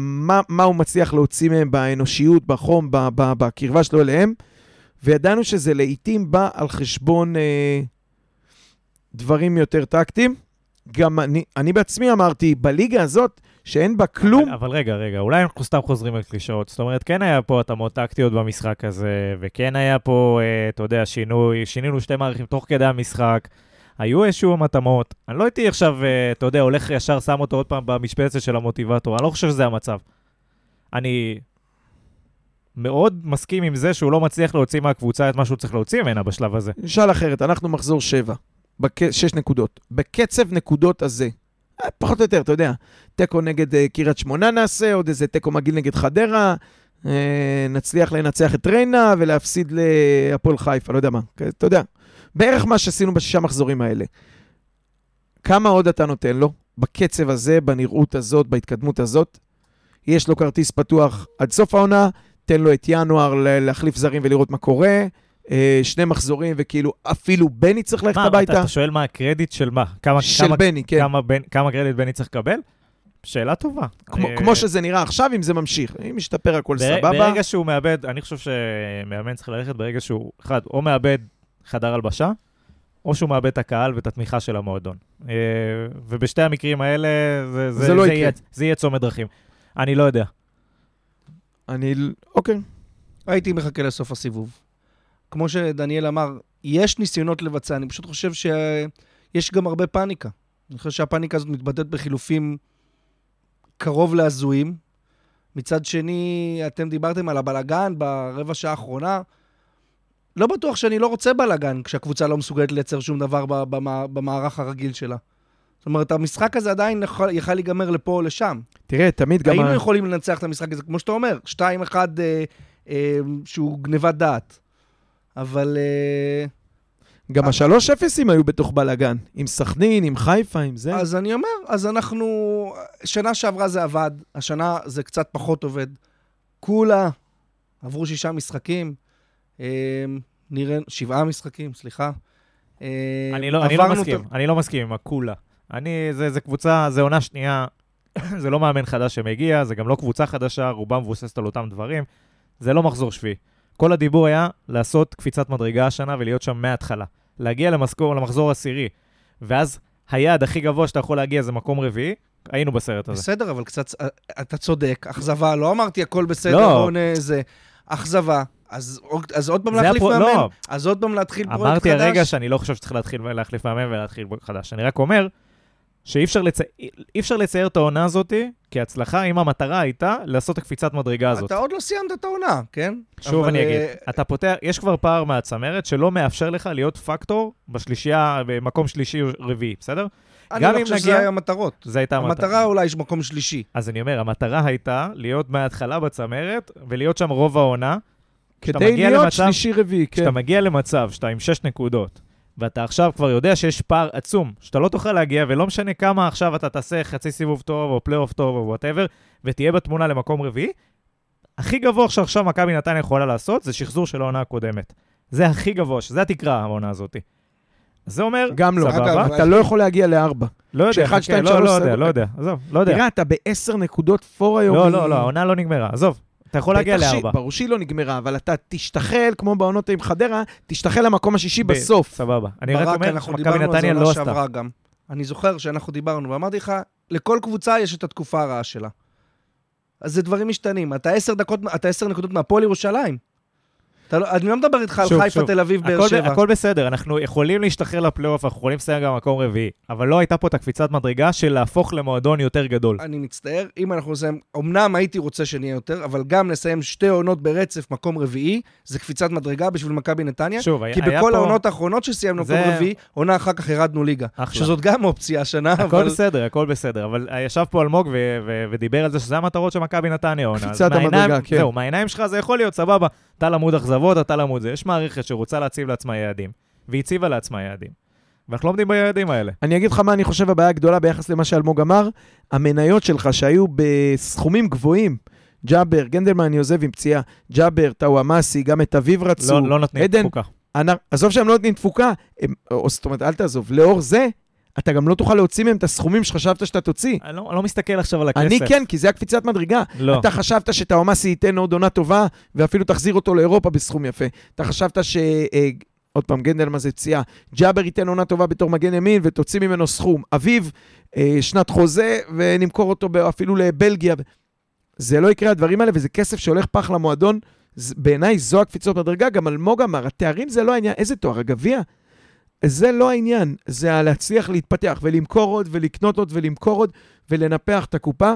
Speaker 2: מה, מה הוא מצליח להוציא מהם באנושיות, בחום, בקרבה שלו אליהם, וידענו שזה לעיתים בא על חשבון אה, דברים יותר טקטיים. גם אני, אני בעצמי אמרתי, בליגה הזאת, שאין בה כלום,
Speaker 1: אבל, אבל רגע, רגע, אולי אנחנו סתם חוזרים על קלישאות. זאת אומרת, כן היה פה התאמות טקטיות במשחק הזה, וכן היה פה, אה, אתה יודע, שינוי, שינינו שתי מערכים תוך כדי המשחק. היו איזשהו התאמות. אני לא הייתי עכשיו, אה, אתה יודע, הולך ישר, שם אותו עוד פעם במשבצת של המוטיבטור. אני לא חושב שזה המצב. אני מאוד מסכים עם זה שהוא לא מצליח להוציא מהקבוצה את מה שהוא צריך להוציא ממנה בשלב הזה.
Speaker 2: נשאל אחרת, אנחנו מחזור שבע, בק... שש נקודות. בקצב נקודות הזה, אה, פחות או יותר, אתה יודע, תיקו נגד אה, קריית שמונה נעשה, עוד איזה תיקו מגעיל נגד חדרה, נצליח לנצח את ריינה ולהפסיד להפועל חיפה, לא יודע מה, אתה יודע, בערך מה שעשינו בשישה מחזורים האלה. כמה עוד אתה נותן לו? בקצב הזה, בנראות הזאת, בהתקדמות הזאת? יש לו כרטיס פתוח עד סוף העונה, תן לו את ינואר להחליף זרים ולראות מה קורה. אה, שני מחזורים, וכאילו אפילו בני צריך ללכת
Speaker 1: מה,
Speaker 2: הביתה.
Speaker 1: אתה, אתה שואל מה הקרדיט של מה? כמה,
Speaker 2: של
Speaker 1: כמה,
Speaker 2: בני, כן.
Speaker 1: כמה, בן, כמה קרדיט בני צריך לקבל? שאלה טובה.
Speaker 2: כמו,
Speaker 1: אה,
Speaker 2: כמו שזה נראה עכשיו, אם זה ממשיך. אם משתפר הכל
Speaker 1: בר-
Speaker 2: סבבה.
Speaker 1: ברגע שהוא מאבד, אני חושב שמאמן צריך ללכת ברגע שהוא, אחד, או מאבד חדר הלבשה, או שהוא מאבד את הקהל ואת התמיכה של המועדון. אה, ובשתי המקרים האלה, זה, זה,
Speaker 2: זה לא
Speaker 1: זה,
Speaker 2: יקרה.
Speaker 1: יהיה, זה יהיה צומת דרכים. אני לא יודע.
Speaker 2: אני... אוקיי.
Speaker 4: הייתי מחכה לסוף הסיבוב. כמו שדניאל אמר, יש ניסיונות לבצע, אני פשוט חושב שיש גם הרבה פאניקה. אני חושב שהפאניקה הזאת מתבטאת בחילופים קרוב להזויים. מצד שני, אתם דיברתם על הבלגן ברבע שעה האחרונה. לא בטוח שאני לא רוצה בלגן כשהקבוצה לא מסוגלת לייצר שום דבר במערך הרגיל שלה. זאת אומרת, המשחק הזה עדיין יכל להיגמר לפה או לשם.
Speaker 2: תראה, תמיד גם...
Speaker 4: היינו
Speaker 2: ה-
Speaker 4: יכולים לנצח את המשחק הזה, כמו שאתה אומר, 2-1 אה, אה, שהוא גניבת דעת. אבל אה,
Speaker 2: גם השלוש אפסים היו בתוך בלאגן. עם סכנין, עם חיפה, עם זה.
Speaker 4: אז אני אומר, אז אנחנו... שנה שעברה זה עבד, השנה זה קצת פחות עובד. כולה עברו שישה משחקים, אה, נראה... שבעה משחקים, סליחה. אה,
Speaker 1: אני לא, אני לא מסכים,
Speaker 4: את-
Speaker 1: אני לא מסכים עם הכולה. אני, זה, זה קבוצה, זה עונה שנייה, זה לא מאמן חדש שמגיע, זה גם לא קבוצה חדשה, רובה מבוססת על אותם דברים. זה לא מחזור שביעי. כל הדיבור היה לעשות קפיצת מדרגה השנה ולהיות שם מההתחלה. להגיע למשכור, למחזור עשירי, ואז היעד הכי גבוה שאתה יכול להגיע זה מקום רביעי, היינו בסרט הזה.
Speaker 4: בסדר, אבל קצת... אתה צודק, אכזבה, לא אמרתי הכל בסדר,
Speaker 1: לא.
Speaker 4: בואו נ... זה. אכזבה. אז, אז עוד פעם להחליף
Speaker 1: הפרו-
Speaker 4: מאמן,
Speaker 1: לא.
Speaker 4: אז עוד פעם להתחיל פרויקט
Speaker 1: אמרתי
Speaker 4: חדש.
Speaker 1: הרגע שאני לא חושב שצריך להתחיל להחליף מאמן ולהתחיל פרויקט חדש. אני רק אומר שאי אפשר, לצ... אפשר לצייר את העונה הזאת כהצלחה אם המטרה הייתה לעשות את הקפיצת מדרגה הזאת.
Speaker 4: אתה עוד לא סיימת את העונה, כן?
Speaker 1: שוב
Speaker 4: אבל,
Speaker 1: אני אגיד,
Speaker 4: אה,
Speaker 1: אתה פותח, יש כבר פער מהצמרת שלא מאפשר לך להיות פקטור בשלישייה, במקום שלישי או רביעי, בסדר?
Speaker 4: אני
Speaker 1: גם
Speaker 4: לא
Speaker 1: אם
Speaker 4: חושב שזה
Speaker 1: נגיע-
Speaker 4: היה המטרות.
Speaker 1: זו הייתה
Speaker 4: המטרה אולי יש מקום שלישי.
Speaker 1: אז אני אומר, המטרה הייתה להיות מההתחלה בצמרת ולהיות שם רוב העונה.
Speaker 2: כדי להיות
Speaker 1: למצב-
Speaker 2: שלישי-רביעי, כן.
Speaker 1: כשאתה מגיע למצב שאתה עם 6 נקודות, ואתה עכשיו כבר יודע שיש פער עצום, שאתה לא תוכל להגיע, ולא משנה כמה עכשיו אתה תעשה חצי סיבוב טוב, או פלייאוף טוב, או whatever, ותהיה בתמונה למקום רביעי, הכי גבוה שעכשיו מכבי נתניה יכולה לעשות, זה שחזור של העונה הקודמת. זה הכי גבוה, שזה התקרה, העונה הזאת. זה אומר,
Speaker 2: גם לא.
Speaker 1: סבבה,
Speaker 4: אגב,
Speaker 2: אתה לא יכול להגיע לארבע.
Speaker 1: לא יודע,
Speaker 2: שאחד,
Speaker 1: חכה,
Speaker 2: שתיים,
Speaker 1: לא,
Speaker 2: שלוש,
Speaker 1: לא
Speaker 2: סבבה.
Speaker 1: יודע, לא יודע, עזוב, לא יודע.
Speaker 2: תראה, אתה בעשר נקודות פר היום.
Speaker 1: לא, לא, לא, העונה לא נגמרה, עזוב, אתה יכול להגיע
Speaker 2: בטח שהיא-
Speaker 1: לארבע.
Speaker 2: ברור שהיא לא נגמרה, אבל אתה תשתחל, כמו בעונות עם חדרה, תשתחל למקום השישי בסוף.
Speaker 1: סבבה. אני רק אומר שמכבי
Speaker 4: זה
Speaker 1: נתניה לא עשתה.
Speaker 4: אני זוכר שאנחנו דיברנו, ואמרתי לך, לכל קבוצה יש את התקופה הרעה שלה. אז זה דברים משתנים. אתה עשר דקות, אתה עשר נקודות מהפועל ירושלים. לא, אני לא מדבר איתך על חיפה. תל אביב, באר
Speaker 1: הכל,
Speaker 4: שבע.
Speaker 1: הכל בסדר, אנחנו יכולים להשתחרר לפלייאוף, אנחנו יכולים לסיים גם במקום רביעי, אבל לא הייתה פה את הקפיצת מדרגה של להפוך למועדון יותר גדול.
Speaker 4: אני מצטער, אם אנחנו נסיים, אמנם הייתי רוצה שנהיה יותר, אבל גם נסיים שתי עונות ברצף, מקום רביעי, זה קפיצת מדרגה בשביל מכבי נתניה.
Speaker 1: שוב,
Speaker 4: כי
Speaker 1: היה
Speaker 4: בכל
Speaker 1: פה...
Speaker 4: העונות האחרונות שסיימנו מקום רביעי, עונה אחר כך ירדנו ליגה. שזאת גם אופציה השנה,
Speaker 1: הכל
Speaker 4: אבל...
Speaker 1: בסדר, הכל בסדר, אבל ישב פה אלמוג ודיבר על זה שזה המטרות של מכבי נתניה העונה. אז
Speaker 2: קפיצת
Speaker 1: מהעיניים-
Speaker 2: המדרגה, כן.
Speaker 1: זהו, מהעיניים שלך זה יכול להיות, סבבה. אתה למוד אכזבות, אתה למוד זה. יש מערכת שרוצה להציב לעצמה יעדים, והיא הציבה לעצמה יעדים. ואנחנו לא עומדים ביעדים האלה.
Speaker 2: אני אגיד לך מה אני חושב הבעיה הגדולה ביחס למה שאלמוג אמר, המניות שלך שהיו בסכומים גבוהים, ג'אבר, גנדלמן עוזב עם פציעה, ג'אבר, טאוואמאסי, גם את אביב רצו.
Speaker 1: לא, לא נותנים
Speaker 2: עדן,
Speaker 1: תפוקה.
Speaker 2: עזוב שהם לא נותנים תפוקה, הם, או זאת אומרת, אל תעזוב. לאור זה, אתה גם לא תוכל להוציא מהם את הסכומים שחשבת שאתה תוציא.
Speaker 1: אני לא, אני לא מסתכל עכשיו על הכסף.
Speaker 2: אני כן, כי זה הקפיצת מדרגה.
Speaker 1: לא.
Speaker 2: אתה חשבת שטאומאסי ייתן עוד עונה טובה, ואפילו תחזיר אותו לאירופה בסכום יפה. אתה חשבת ש... אה, עוד פעם, גנדלמן זה פציעה. ג'אבר ייתן עונה טובה בתור מגן ימין, ותוציא ממנו סכום. אביב, אה, שנת חוזה, ונמכור אותו אפילו לבלגיה. זה לא יקרה, הדברים האלה, וזה כסף שהולך פח למועדון. בעיניי זו הקפיצות מדרגה. גם אלמוג אמר, התארים זה לא העניין. איזה תואר? הגביע? זה לא העניין. זה להצליח להתפתח ולמכור עוד ולקנות עוד ולמכור עוד ולנפח את הקופה.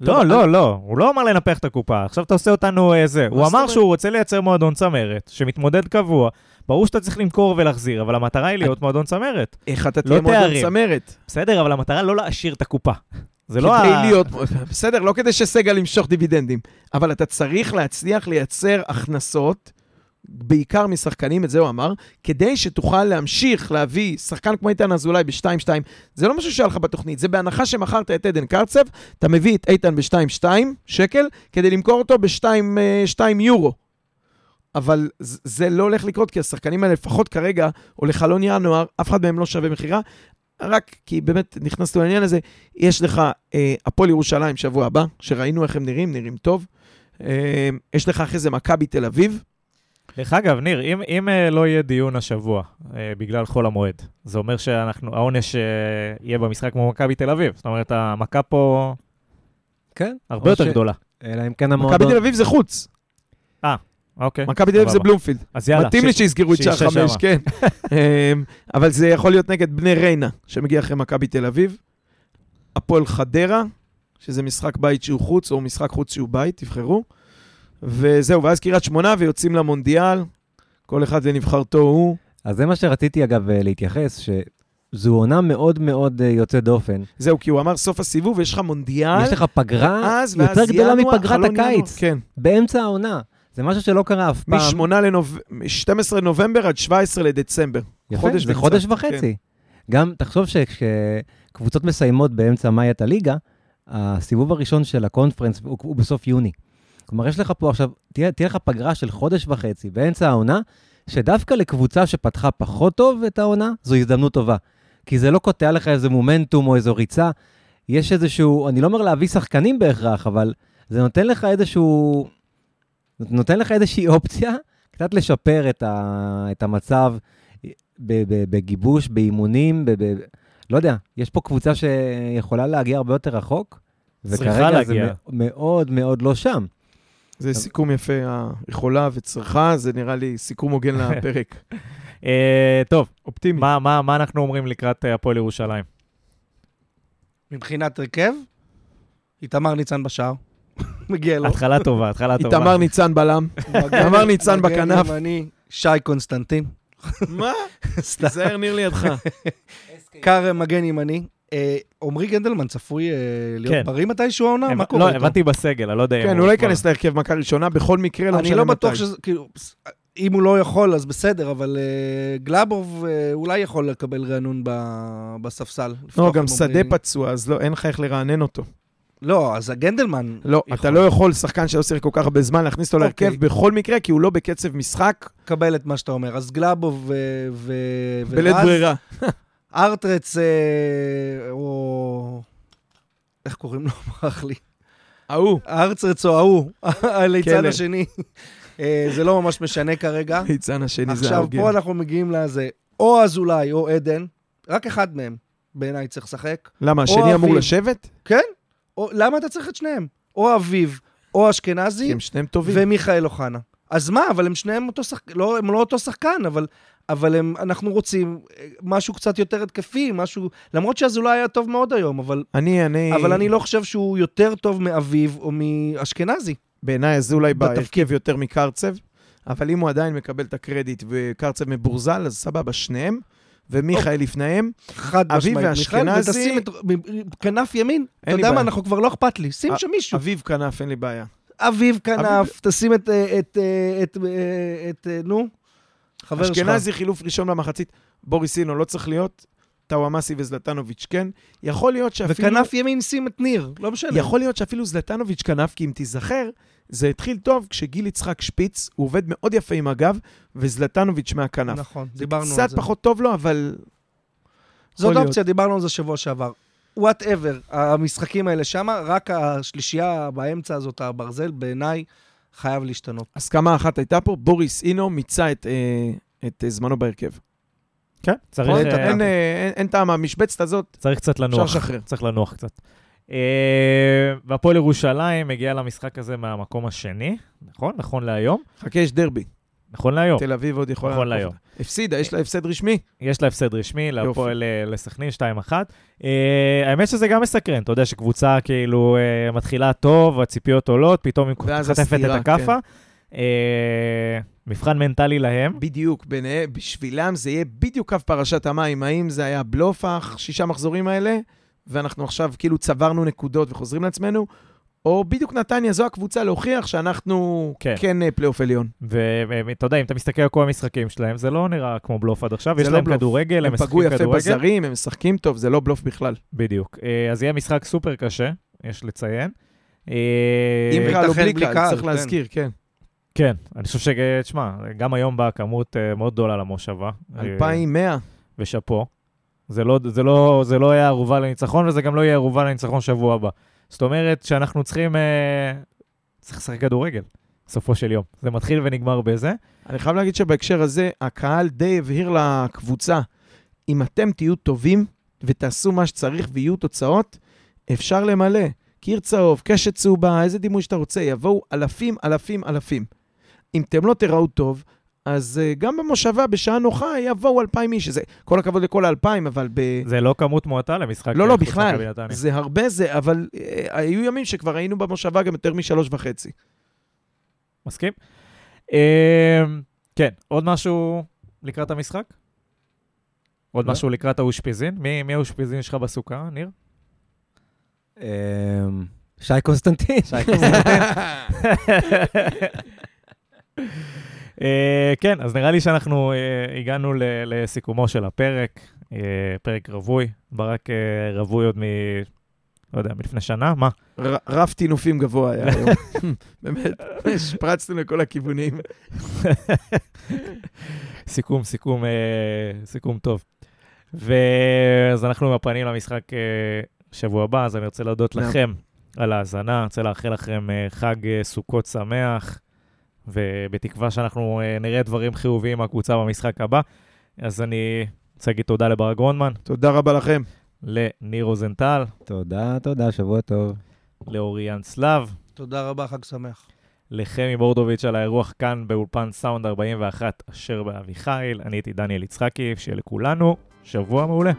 Speaker 1: לא,
Speaker 2: טוב,
Speaker 1: לא, לא, הוא לא אמר לנפח את הקופה, עכשיו אתה עושה אותנו אה, זה. הוא אמר? שהוא רוצה לייצר מועדון צמרת, שמתמודד קבוע. ברור שאתה צריך למכור ולהחזיר, אבל המטרה היא להיות מועדון צמרת.
Speaker 2: איך אתה
Speaker 1: לא
Speaker 2: תהיה מועדון. צמרת?
Speaker 1: בסדר, אבל המטרה לא להעשיר את הקופה. זה לא ה...
Speaker 2: להיות, בסדר, לא כדי שסגל ימשוך דיבידנדים, אבל אתה צריך להצליח לייצר הכנסות, בעיקר משחקנים, את זה הוא אמר, כדי שתוכל להמשיך להביא שחקן כמו איתן אזולאי ב-2-2. זה לא משהו שהיה לך בתוכנית, זה בהנחה שמכרת את עדן קרצב, אתה מביא את איתן ב-2-2 שקל, כדי למכור אותו ב-2 יורו. אבל זה לא הולך לקרות, כי השחקנים האלה, לפחות כרגע, או לחלון ינואר, אף אחד מהם לא שווה מכירה. רק כי באמת נכנסנו לעניין הזה, יש לך אה, הפועל ירושלים שבוע הבא, שראינו איך הם נראים, נראים טוב. אה, יש לך אחרי זה מכבי תל אביב.
Speaker 1: דרך אגב, ניר, אם, אם אה, לא יהיה דיון השבוע אה, בגלל חול המועד, זה אומר שהעונש אה, יהיה במשחק כמו מכבי תל אביב. זאת אומרת, המכה פה
Speaker 3: כן.
Speaker 1: הרבה יותר
Speaker 3: ש-
Speaker 1: גדולה.
Speaker 3: אלא אם כן
Speaker 2: מכבי
Speaker 3: המועדון...
Speaker 2: תל אביב זה חוץ.
Speaker 1: אוקיי.
Speaker 2: מכבי תל אביב זה. בלומפילד.
Speaker 1: אז יאללה.
Speaker 2: מתאים לי
Speaker 1: ש-
Speaker 2: שיסגרו את שער חמש. כן. אה, אבל זה יכול להיות נגד בני ריינה, שמגיע אחרי מכבי תל אביב. הפועל חדרה, שזה משחק בית שהוא חוץ, או משחק חוץ שהוא בית, תבחרו. וזהו, ואז קריית שמונה ויוצאים למונדיאל. כל אחד לנבחרתו הוא.
Speaker 3: אז זה מה שרציתי אגב אה, להתייחס, שזו עונה מאוד מאוד אה, יוצאת דופן.
Speaker 2: זהו, כי הוא אמר סוף הסיבוב, יש לך מונדיאל.
Speaker 3: יש לך פגרה
Speaker 2: אז, ואז
Speaker 3: יותר גדולה
Speaker 2: ינואר,
Speaker 3: מפגרת. הקיץ,
Speaker 2: כן.
Speaker 3: באמצע העונה. זה משהו שלא קרה אף פעם.
Speaker 2: מ-8 לנוב... 12 נובמבר עד 17 לדצמבר.
Speaker 3: יפה,
Speaker 2: חודש
Speaker 3: זה
Speaker 2: וקצת,
Speaker 3: חודש
Speaker 2: כן.
Speaker 3: וחצי. גם, תחשוב שכשקבוצות מסיימות באמצע מאי את הליגה, הסיבוב הראשון של הקונפרנס הוא, הוא בסוף יוני. כלומר, יש לך פה עכשיו, תהיה, תהיה לך פגרה של חודש וחצי באמצע העונה, שדווקא לקבוצה שפתחה פחות טוב את העונה, זו הזדמנות טובה. כי זה לא קוטע לך איזה מומנטום או איזו ריצה. יש איזשהו, אני לא אומר להביא שחקנים בהכרח, אבל זה נותן לך איזשהו, נותן לך איזושהי אופציה קצת לשפר את, ה, את המצב בגיבוש, באימונים, ב- ב- לא יודע, יש פה קבוצה שיכולה להגיע הרבה יותר רחוק,
Speaker 1: צריכה
Speaker 3: וכרגע
Speaker 1: להגיע.
Speaker 3: זה מ- מאוד מאוד לא שם.
Speaker 2: זה סיכום יפה, היכולה וצריכה, זה נראה לי סיכום הוגן לפרק.
Speaker 1: אה, טוב,
Speaker 2: אופטימי.
Speaker 1: מה- מה מה אנחנו אומרים לקראת אה, הפועל ירושלים?
Speaker 4: מבחינת הרכב, איתמר ניצן בשער. מגיע לו.
Speaker 1: התחלה טובה, התחלה טובה.
Speaker 2: איתמר ניצן בלם.
Speaker 4: מגן-
Speaker 2: תמר ניצן בכנף.
Speaker 4: שי קונסטנטין.
Speaker 2: מה? תיזהר ניר לידך.
Speaker 4: כרם מגן ימני. אה, עמרי גנדלמן צפוי אה, להיות
Speaker 1: כן.
Speaker 4: בריא מתישהו העונה? מה
Speaker 1: הבנ-
Speaker 4: קורה
Speaker 1: לא? הבנתי בסגל, אני לא יודע אם
Speaker 2: כן,
Speaker 1: הוא
Speaker 2: לא ייכנס להרכב מכה ראשונה, בכל מקרה, לא
Speaker 4: אני
Speaker 2: משנה
Speaker 4: לא
Speaker 2: מתי.
Speaker 4: בטוח שזה, כאילו, אם הוא לא יכול, אז בסדר, אבל אה, גלאבוב אולי יכול לקבל רענון בספסל.
Speaker 2: לא, גם שדה. פצוע, אז לא, אין לך איך לרענן אותו.
Speaker 4: לא, אז הגנדלמן...
Speaker 2: לא,
Speaker 4: יכול.
Speaker 2: אתה לא יכול, שחקן שלא שיחק כל כך הרבה זמן, להכניס אותו להרכב
Speaker 4: אוקיי.
Speaker 2: בכל מקרה, כי הוא לא בקצב משחק,
Speaker 4: לקבל את מה שאתה אומר. אז גלאבוב ו- ו-
Speaker 2: בלית
Speaker 4: ורז,
Speaker 2: ברירה.
Speaker 4: ארטרץ, אה, או... איך קוראים לו? ברח לי.
Speaker 2: ההוא,
Speaker 4: ארטרץ או ההוא, הליצן. השני. אה, זה לא ממש משנה כרגע.
Speaker 2: ליצן השני זה
Speaker 4: עכשיו,
Speaker 2: ההוגן.
Speaker 4: פה אנחנו מגיעים לזה, או אזולאי או עדן, רק אחד מהם בעיניי צריך לשחק.
Speaker 2: למה, השני אמור. לשבת?
Speaker 4: כן? או, למה אתה צריך את שניהם? או אביב, או אשכנזי,
Speaker 2: כי הם שניהם טובים.
Speaker 4: ומיכאל אוחנה. אז מה, אבל הם שניהם אותו שחקן, לא, הם לא אותו שחקן, אבל, אבל הם, אנחנו רוצים אה, משהו קצת יותר התקפי, משהו, למרות שאזולאי היה טוב מאוד היום, אבל,
Speaker 2: אני, אני...
Speaker 4: אבל אני לא חושב שהוא יותר טוב מאביב או מאשכנזי.
Speaker 2: בעיניי אזולאי. בהרכב יותר מקרצב, אבל אם הוא עדיין מקבל את הקרדיט וקרצב מבורזל, אז סבבה, שניהם, ומיכאל לפניהם.
Speaker 4: חד
Speaker 2: אביב
Speaker 4: משמעית. מיכאל,
Speaker 2: ואשכנזי-
Speaker 4: ותשים את כנף ימין, אתה יודע מה. אנחנו כבר לא אכפת לי, שים
Speaker 2: א-
Speaker 4: שם מישהו.
Speaker 2: אביב כנף, אין לי בעיה.
Speaker 4: אביב כנף,
Speaker 2: אביב-
Speaker 4: תשים את, אה, את, אה, את, אה, את, אה, נו, חבר שלך.
Speaker 2: אשכנזי חילוף ראשון במחצית, בוריסינו לא צריך להיות, טאוואמאסי וזלטנוביץ' כן. יכול להיות שאפילו...
Speaker 4: וכנף ימין שים את ניר, לא משנה.
Speaker 2: יכול להיות שאפילו זלטנוביץ' כנף, כי אם תיזכר, זה התחיל טוב כשגיל יצחק שפיץ, הוא עובד מאוד יפה עם הגב, וזלטנוביץ' מהכנף.
Speaker 4: נכון, דיברנו על
Speaker 2: קצת
Speaker 4: זה.
Speaker 2: פחות טוב לו, אבל...
Speaker 4: זאת אופציה, דיברנו על זה שבוע שעבר. whatever, המשחקים האלה שמה, רק השלישייה באמצע הזאת, הברזל, בעיניי, חייב להשתנות.
Speaker 2: הסכמה אחת הייתה פה, בוריס אינו מיצה את, אה, את אה, זמנו בהרכב.
Speaker 1: כן, צריך,
Speaker 2: אין,
Speaker 1: אה,
Speaker 2: אין, אה, אין, אין טעם, המשבצת הזאת,
Speaker 1: צריך קצת
Speaker 2: אפשר
Speaker 1: לנוח.
Speaker 2: לשחרר.
Speaker 1: צריך לנוח קצת. אה, והפועל ירושלים מגיע למשחק הזה מהמקום השני, נכון? נכון להיום?
Speaker 2: חכה, יש דרבי.
Speaker 1: נכון להיום.
Speaker 2: תל אביב עוד יכולה...
Speaker 1: נכון. להיום.
Speaker 2: הפסידה, יש לה הפסד רשמי.
Speaker 1: יש לה הפסד רשמי להפועל אה, לסכנין 2-1. אה, האמת שזה גם מסקרן, אתה יודע שקבוצה כאילו אה, מתחילה טוב, הציפיות עולות, פתאום היא חטפת את הכאפה. אה, מבחן מנטלי להם.
Speaker 2: בדיוק, ביניהם, בשבילם זה יהיה בדיוק קו פרשת המים. האם זה היה בלוף, השישה מחזורים האלה, ואנחנו עכשיו כאילו צברנו נקודות וחוזרים לעצמנו, או בדיוק נתניה, זו הקבוצה להוכיח שאנחנו
Speaker 1: כן.
Speaker 2: כן, אה, פלייאוף עליון.
Speaker 1: ואתה יודע, אם אתה מסתכל על כל המשחקים שלהם, זה לא נראה כמו בלוף עד עכשיו, יש
Speaker 2: לא
Speaker 1: להם
Speaker 2: בלוף.
Speaker 1: כדורגל, הם
Speaker 2: הם
Speaker 1: משחקים
Speaker 2: פגעו יפה
Speaker 1: כדורגל.
Speaker 2: בזרים, הם משחקים טוב, זה לא בלוף בכלל.
Speaker 1: בדיוק. אה, אז יהיה משחק סופר קשה, יש לציין. אה,
Speaker 2: עם קהל או בלי קהל, צריך
Speaker 4: כן.
Speaker 2: להזכיר, כן.
Speaker 1: כן, אני חושב ש... תשמע, גם היום באה כמות מאוד גדולה למושבה. אה,
Speaker 2: 2,100.
Speaker 1: ושאפו. זה לא, זה, לא, זה לא יהיה ערובה לניצחון, וזה גם לא יהיה ערובה לניצחון שבוע הבא. זאת אומרת שאנחנו צריכים... אה, צריך לשחק כדורגל, בסופו של יום. זה מתחיל ונגמר בזה.
Speaker 2: אני חייב להגיד שבהקשר הזה, הקהל די הבהיר לקבוצה, אם אתם תהיו טובים ותעשו מה שצריך ויהיו תוצאות, אפשר למלא. קיר צהוב, קשת צהובה, איזה דימוי שאתה רוצה, יבואו אלפים, אלפים, אלפים. אם אתם לא תיראו טוב, אז uh, גם במושבה, בשעה נוחה, יבואו אלפיים איש. שזה, כל הכבוד לכל האלפיים, אבל ב...
Speaker 1: זה לא כמות מועטה למשחק.
Speaker 2: לא, לא,
Speaker 1: חוץ
Speaker 2: בכלל. זה הרבה זה, אבל uh, היו ימים שכבר היינו במושבה גם יותר משלוש וחצי.
Speaker 1: מסכים? אה, כן, עוד משהו לקראת המשחק? עוד
Speaker 3: לא.
Speaker 1: משהו לקראת האושפיזין? מי, מי האושפיזין שלך בסוכה, ניר?
Speaker 3: אמ, שי קונסטנטין.
Speaker 1: שי קונסטנטין. אה, כן, אז נראה לי שאנחנו אה, הגענו ל- לסיכומו של הפרק, אה, פרק רווי. ברק אה, רווי עוד מ... לא יודע, מלפני שנה? מה?
Speaker 2: רף טינופים גבוה היה היום. באמת, השפרצנו לכל הכיוונים.
Speaker 1: סיכום, סיכום, סיכום טוב. ואז אנחנו עם הפנים למשחק שבוע הבא, אז אני רוצה להודות. לכם על ההאזנה, רוצה לאחל לכם חג סוכות שמח, ובתקווה שאנחנו אה, נראה דברים חיוביים מהקבוצה במשחק הבא. אז אני רוצה להגיד תודה לברק גרונמן,
Speaker 2: תודה רבה לכם.
Speaker 1: לניר רוזנטל,
Speaker 3: תודה, תודה, שבוע טוב.
Speaker 1: לאוריאן סלאב,
Speaker 4: תודה רבה, חג שמח.
Speaker 1: לחמי בורדוביץ' על האירוח כאן באולפן סאונד 41 אשר באביחיל. אני הייתי דניאל יצחקי, שיהיה לכולנו שבוע מעולה.